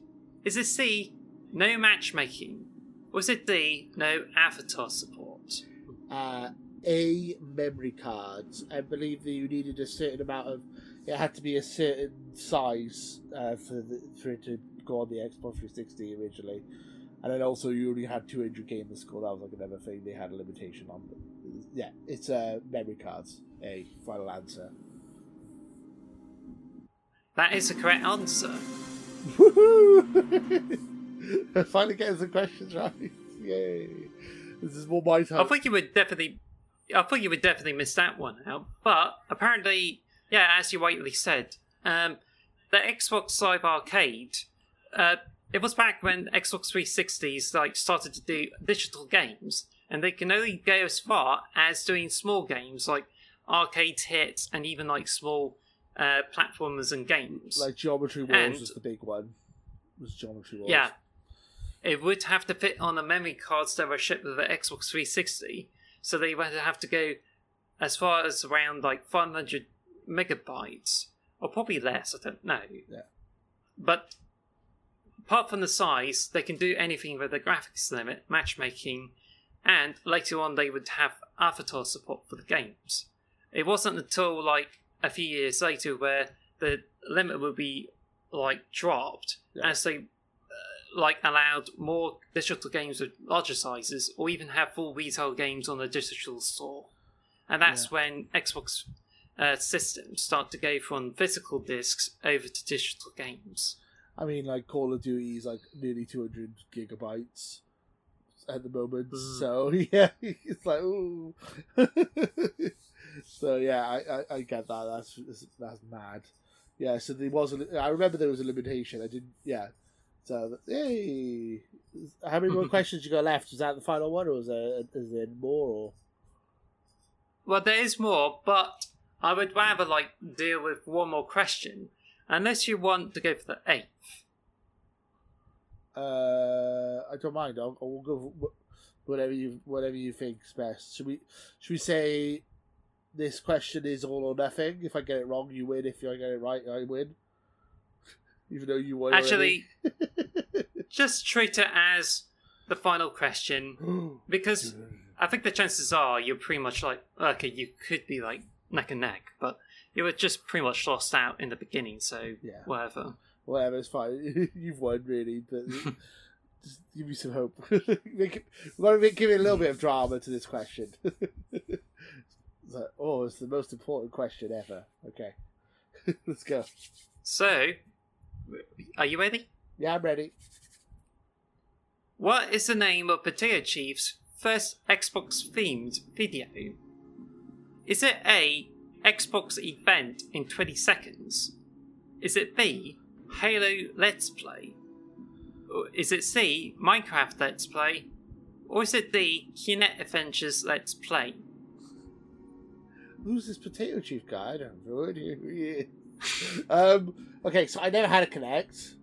Is it C, no matchmaking? Or is it D, no avatar support? Uh, a memory cards. I believe that you needed a certain amount of. It had to be a certain size uh, for the, for it to go on the Xbox 360 originally, and then also you only had 200 games score. That was like another thing they had a limitation on. But yeah, it's uh, memory cards. A final answer. That is the correct answer. Woohoo! Finally getting some questions right. Yay! This is more my I time. think you would definitely, I think you would definitely miss that one out. But apparently, yeah, as you rightly said, um, the Xbox Live Arcade, uh, it was back when Xbox 360s like started to do digital games, and they can only go as far as doing small games like arcade hits and even like small uh, platformers and games. Like Geometry Wars And- was the big one. Was Geometry Wars? Yeah. It would have to fit on the memory cards that were shipped with the Xbox 360, so they would have to go as far as around like 500 megabytes, or probably less, I don't know. Yeah. But apart from the size, they can do anything with the graphics limit, matchmaking, and later on they would have avatar support for the games. It wasn't until like a few years later where the limit would be like dropped Yeah. as they uh, like allowed more digital games with larger sizes or even have full retail games on the digital store. And that's Yeah. when Xbox uh, systems start to go from physical discs over to digital games. I mean, like Call of Duty is like nearly 200 gigabytes at the moment. Mm. So yeah, it's like ooh. so yeah, I, I, I get that. That's that's- mad. Yeah. So there was. A, I remember there was a limitation. I didn't. Yeah. So hey, how many more questions you got left? Was that the final one, or was there is there more? Or Well, there is more, but I would rather like deal with one more question, unless you want to go for the eighth. Uh, I don't mind. I'll, I'll go for whatever you whatever you think's best. Should we should we say this question is all or nothing? If I get it wrong, you win. If I get it right, I win. Even though you won. Actually, just treat it as the final question because I think the chances are you're pretty much like okay, you could be like neck and neck, but you were just pretty much lost out in the beginning, so Yeah. whatever. Whatever, it's fine. You've won, really. But just give me some hope. make it, we got to give it a little bit of drama to this question. Like, oh, it's the most important question ever. Okay, let's go. So, are you ready? Yeah, I'm ready. What is the name of Potato Chief's first Xbox themed video? Is it A. Xbox event in 20 seconds? Is it B. Halo Let's Play? Or is it C. Minecraft Let's Play? Or is it D. Kinect Adventures Let's Play? Who's this potato chief guy? I don't know who he um, okay, so I never had a Kinect.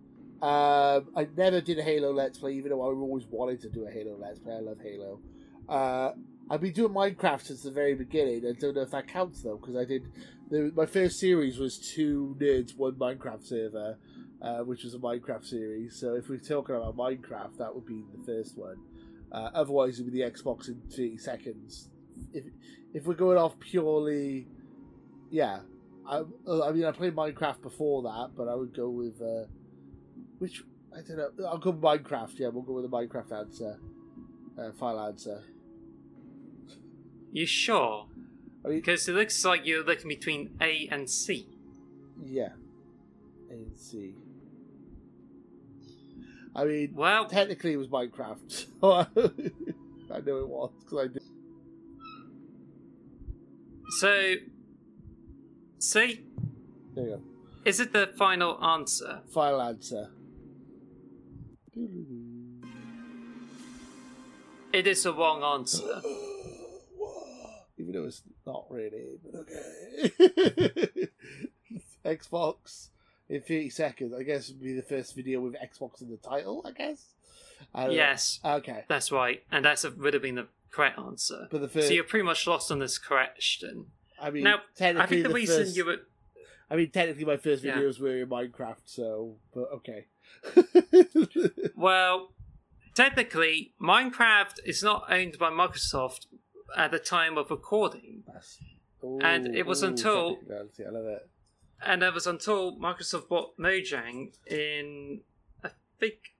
Um, I never did a Halo Let's Play, even though I always wanted to do a Halo Let's Play. I love Halo. Uh, I've been doing Minecraft since the very beginning. I don't know if that counts though, because I did. The, my first series was two nerds, one Minecraft server, uh, which was a Minecraft series. So if we're talking about Minecraft, that would be the first one. Uh, otherwise, it would be the Xbox in 30 seconds if if we're going off purely, yeah. I, I mean, I played Minecraft before that, but I would go with uh, which I don't know. I'll go with Minecraft. Yeah, we'll go with the Minecraft answer, uh, final answer. You sure? I mean, Because it looks like you're looking between A and C. yeah, A and C. I mean, Well, technically it was Minecraft. So I know it was because I did. so C There you go. is it the final answer? Final answer. It is the wrong answer. Even though it's not really, but okay. Xbox in 30 seconds. I guess would be the first video with Xbox in the title, I guess. I don't know. Yes, Okay. that's right, and that's a, would have been the correct answer. But the first, So you're pretty much lost on this question. I mean, Now, I think the, the reason first, you were I mean, technically my first Yeah. videos were in Minecraft, so, but okay. well, technically, Minecraft is not owned by Microsoft at the time of recording, That's- And it was ooh, until- I love it. and that was until Microsoft bought Mojang in, I think,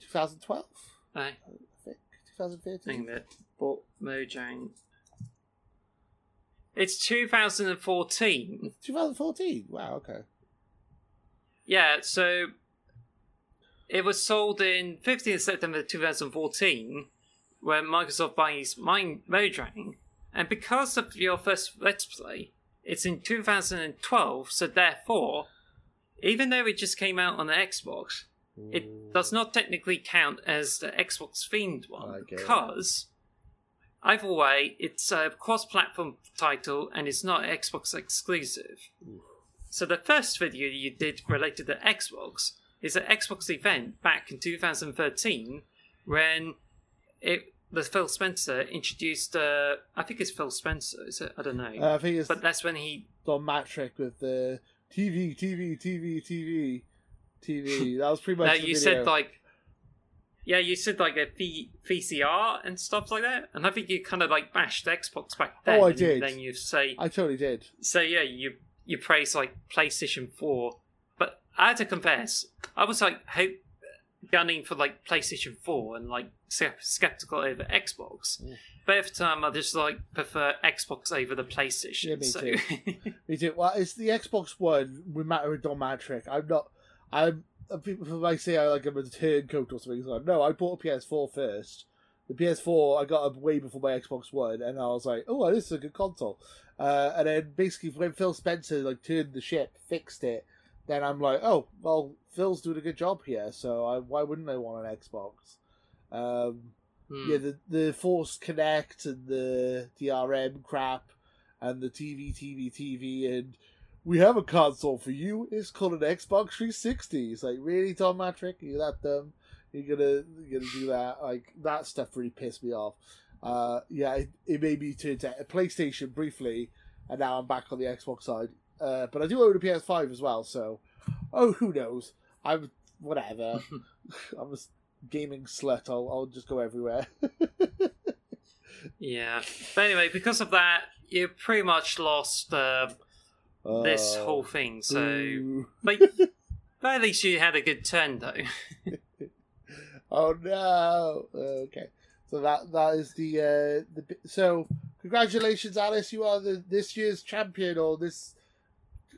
2012, I I think, 2013. think that But Mojang. It's 2014. 2014. Wow. Okay. Yeah, so it was sold in 15th September 2014 when Microsoft buys Mine Mojang, and because of your first Let's Play, it's in 2012, so therefore, even though it just came out on the Xbox, it does not technically count as the Xbox themed one Okay. because either way, it's a cross-platform title and it's not Xbox exclusive. So the first video you did related to Xbox is an Xbox event back in 2013 when it the Phil Spencer introduced. Uh, I think it's Phil Spencer. Is it? I don't know. Uh, I think it's but that's when he. Don Mattrick with the TV, TV, TV, TV, TV. That was pretty much. No, you video. said like. Yeah, you said like a V- VCR and stuff like that, and I think you kind of like bashed Xbox back then. Oh, I and did. Then you say I totally did. So yeah, you you praise like PlayStation Four, but I had to confess, I was like hope gunning for like PlayStation Four and like skeptical over Xbox. Yeah. But every time I just like prefer Xbox over the PlayStation. Yeah, me so too. Me too. Well, it's the Xbox One with Matt with Don Mattrick. I'm not. I'm. People might say I like I'm a turncoat or something. So no, I bought a PS4 first. The PS4 I got way before my Xbox One, and I was like, "Oh, this is a good console." Uh, and then basically when Phil Spencer like turned the ship, fixed it, then I'm like, "Oh, well, Phil's doing a good job here, so I, why wouldn't I want an Xbox?" Um, Hmm. yeah, the the Force Kinect and the DRM crap and the TV, TV, TV, and we have a console for you. It's called an Xbox 360. It's like, really, Tom Mattrick? You that dumb? You're gonna you're gonna do that? Like that stuff really pissed me off. Uh, yeah, it, it made me turn to a PlayStation briefly, and now I'm back on the Xbox side. Uh, but I do own a PS5 as well, so oh, who knows? I'm whatever. I'm a gaming slut. I'll I'll just go everywhere. yeah. But anyway, because of that, you pretty much lost uh, this Oh, whole thing. So, but, but at least you had a good turn though. Oh no. Okay. So that that is the uh the so congratulations Alice you are the this year's champion or this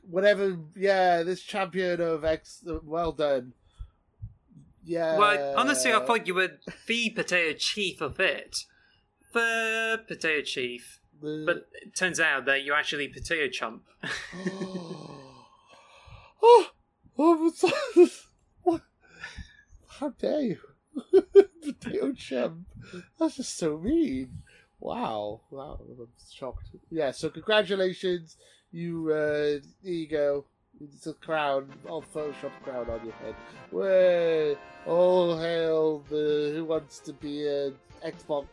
whatever yeah this champion of X well done. Yeah. Well, honestly, I thought you were the potato chief of it. The potato chief. The- But it turns out that you're actually potato chump. oh, oh, what's- what? How dare you? Potato chump. That's just so mean. Wow. Wow. I'm shocked. Yeah, so congratulations. You, uh, there you go. It's a crown, old Photoshop crown on your head. Way, all hail the who wants to be a Xbox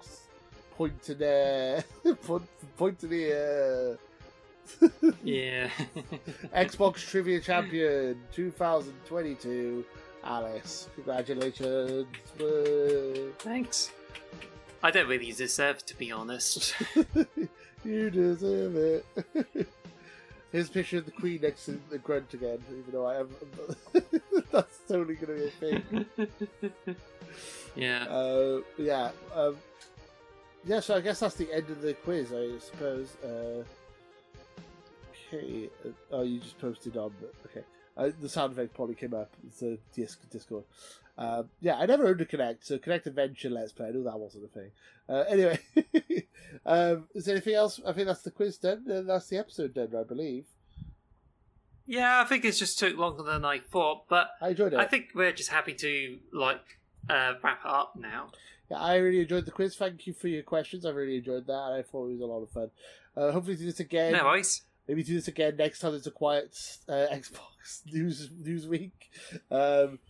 pointer point, pointer there. yeah. Xbox Trivia Champion 2022, Alice. Congratulations. Thanks. I don't really deserve to be honest. you deserve it. Here's a picture of the Queen next to the grunt again, even though I am. That's totally going to be a thing. yeah. Uh, yeah. Um, yeah, so I guess that's the end of the quiz, I suppose. Uh, okay. Uh, oh, you just posted on. Okay. Uh, the sound effect probably came up. It's a disc Discord. Um, yeah, I never owned a Kinect, so Kinect Adventure Let's Play. I knew that wasn't a thing. Uh, anyway, um, is there anything else? I think that's the quiz done. And that's the episode done, I believe. Yeah, I think it just took longer than I thought, but I enjoyed it. I think we're just happy to like uh, wrap it up now. Yeah, I really enjoyed the quiz. Thank you for your questions. I really enjoyed that. I thought it was a lot of fun. Uh, hopefully, do this again. No worries. Maybe do this again next time it's a quiet uh, Xbox news news week. Um,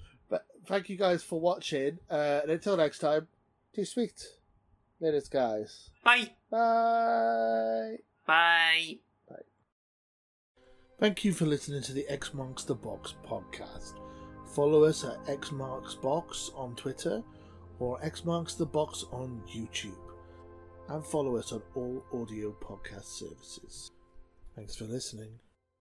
thank you guys for watching. Uh, and until next time, too sweet. Later, guys. Bye. Bye. Bye. Bye. Thank you for listening to the X Marks the Box podcast. Follow us at X Marks Box on Twitter or X Marks the Box on YouTube. And follow us on all audio podcast services. Thanks for listening.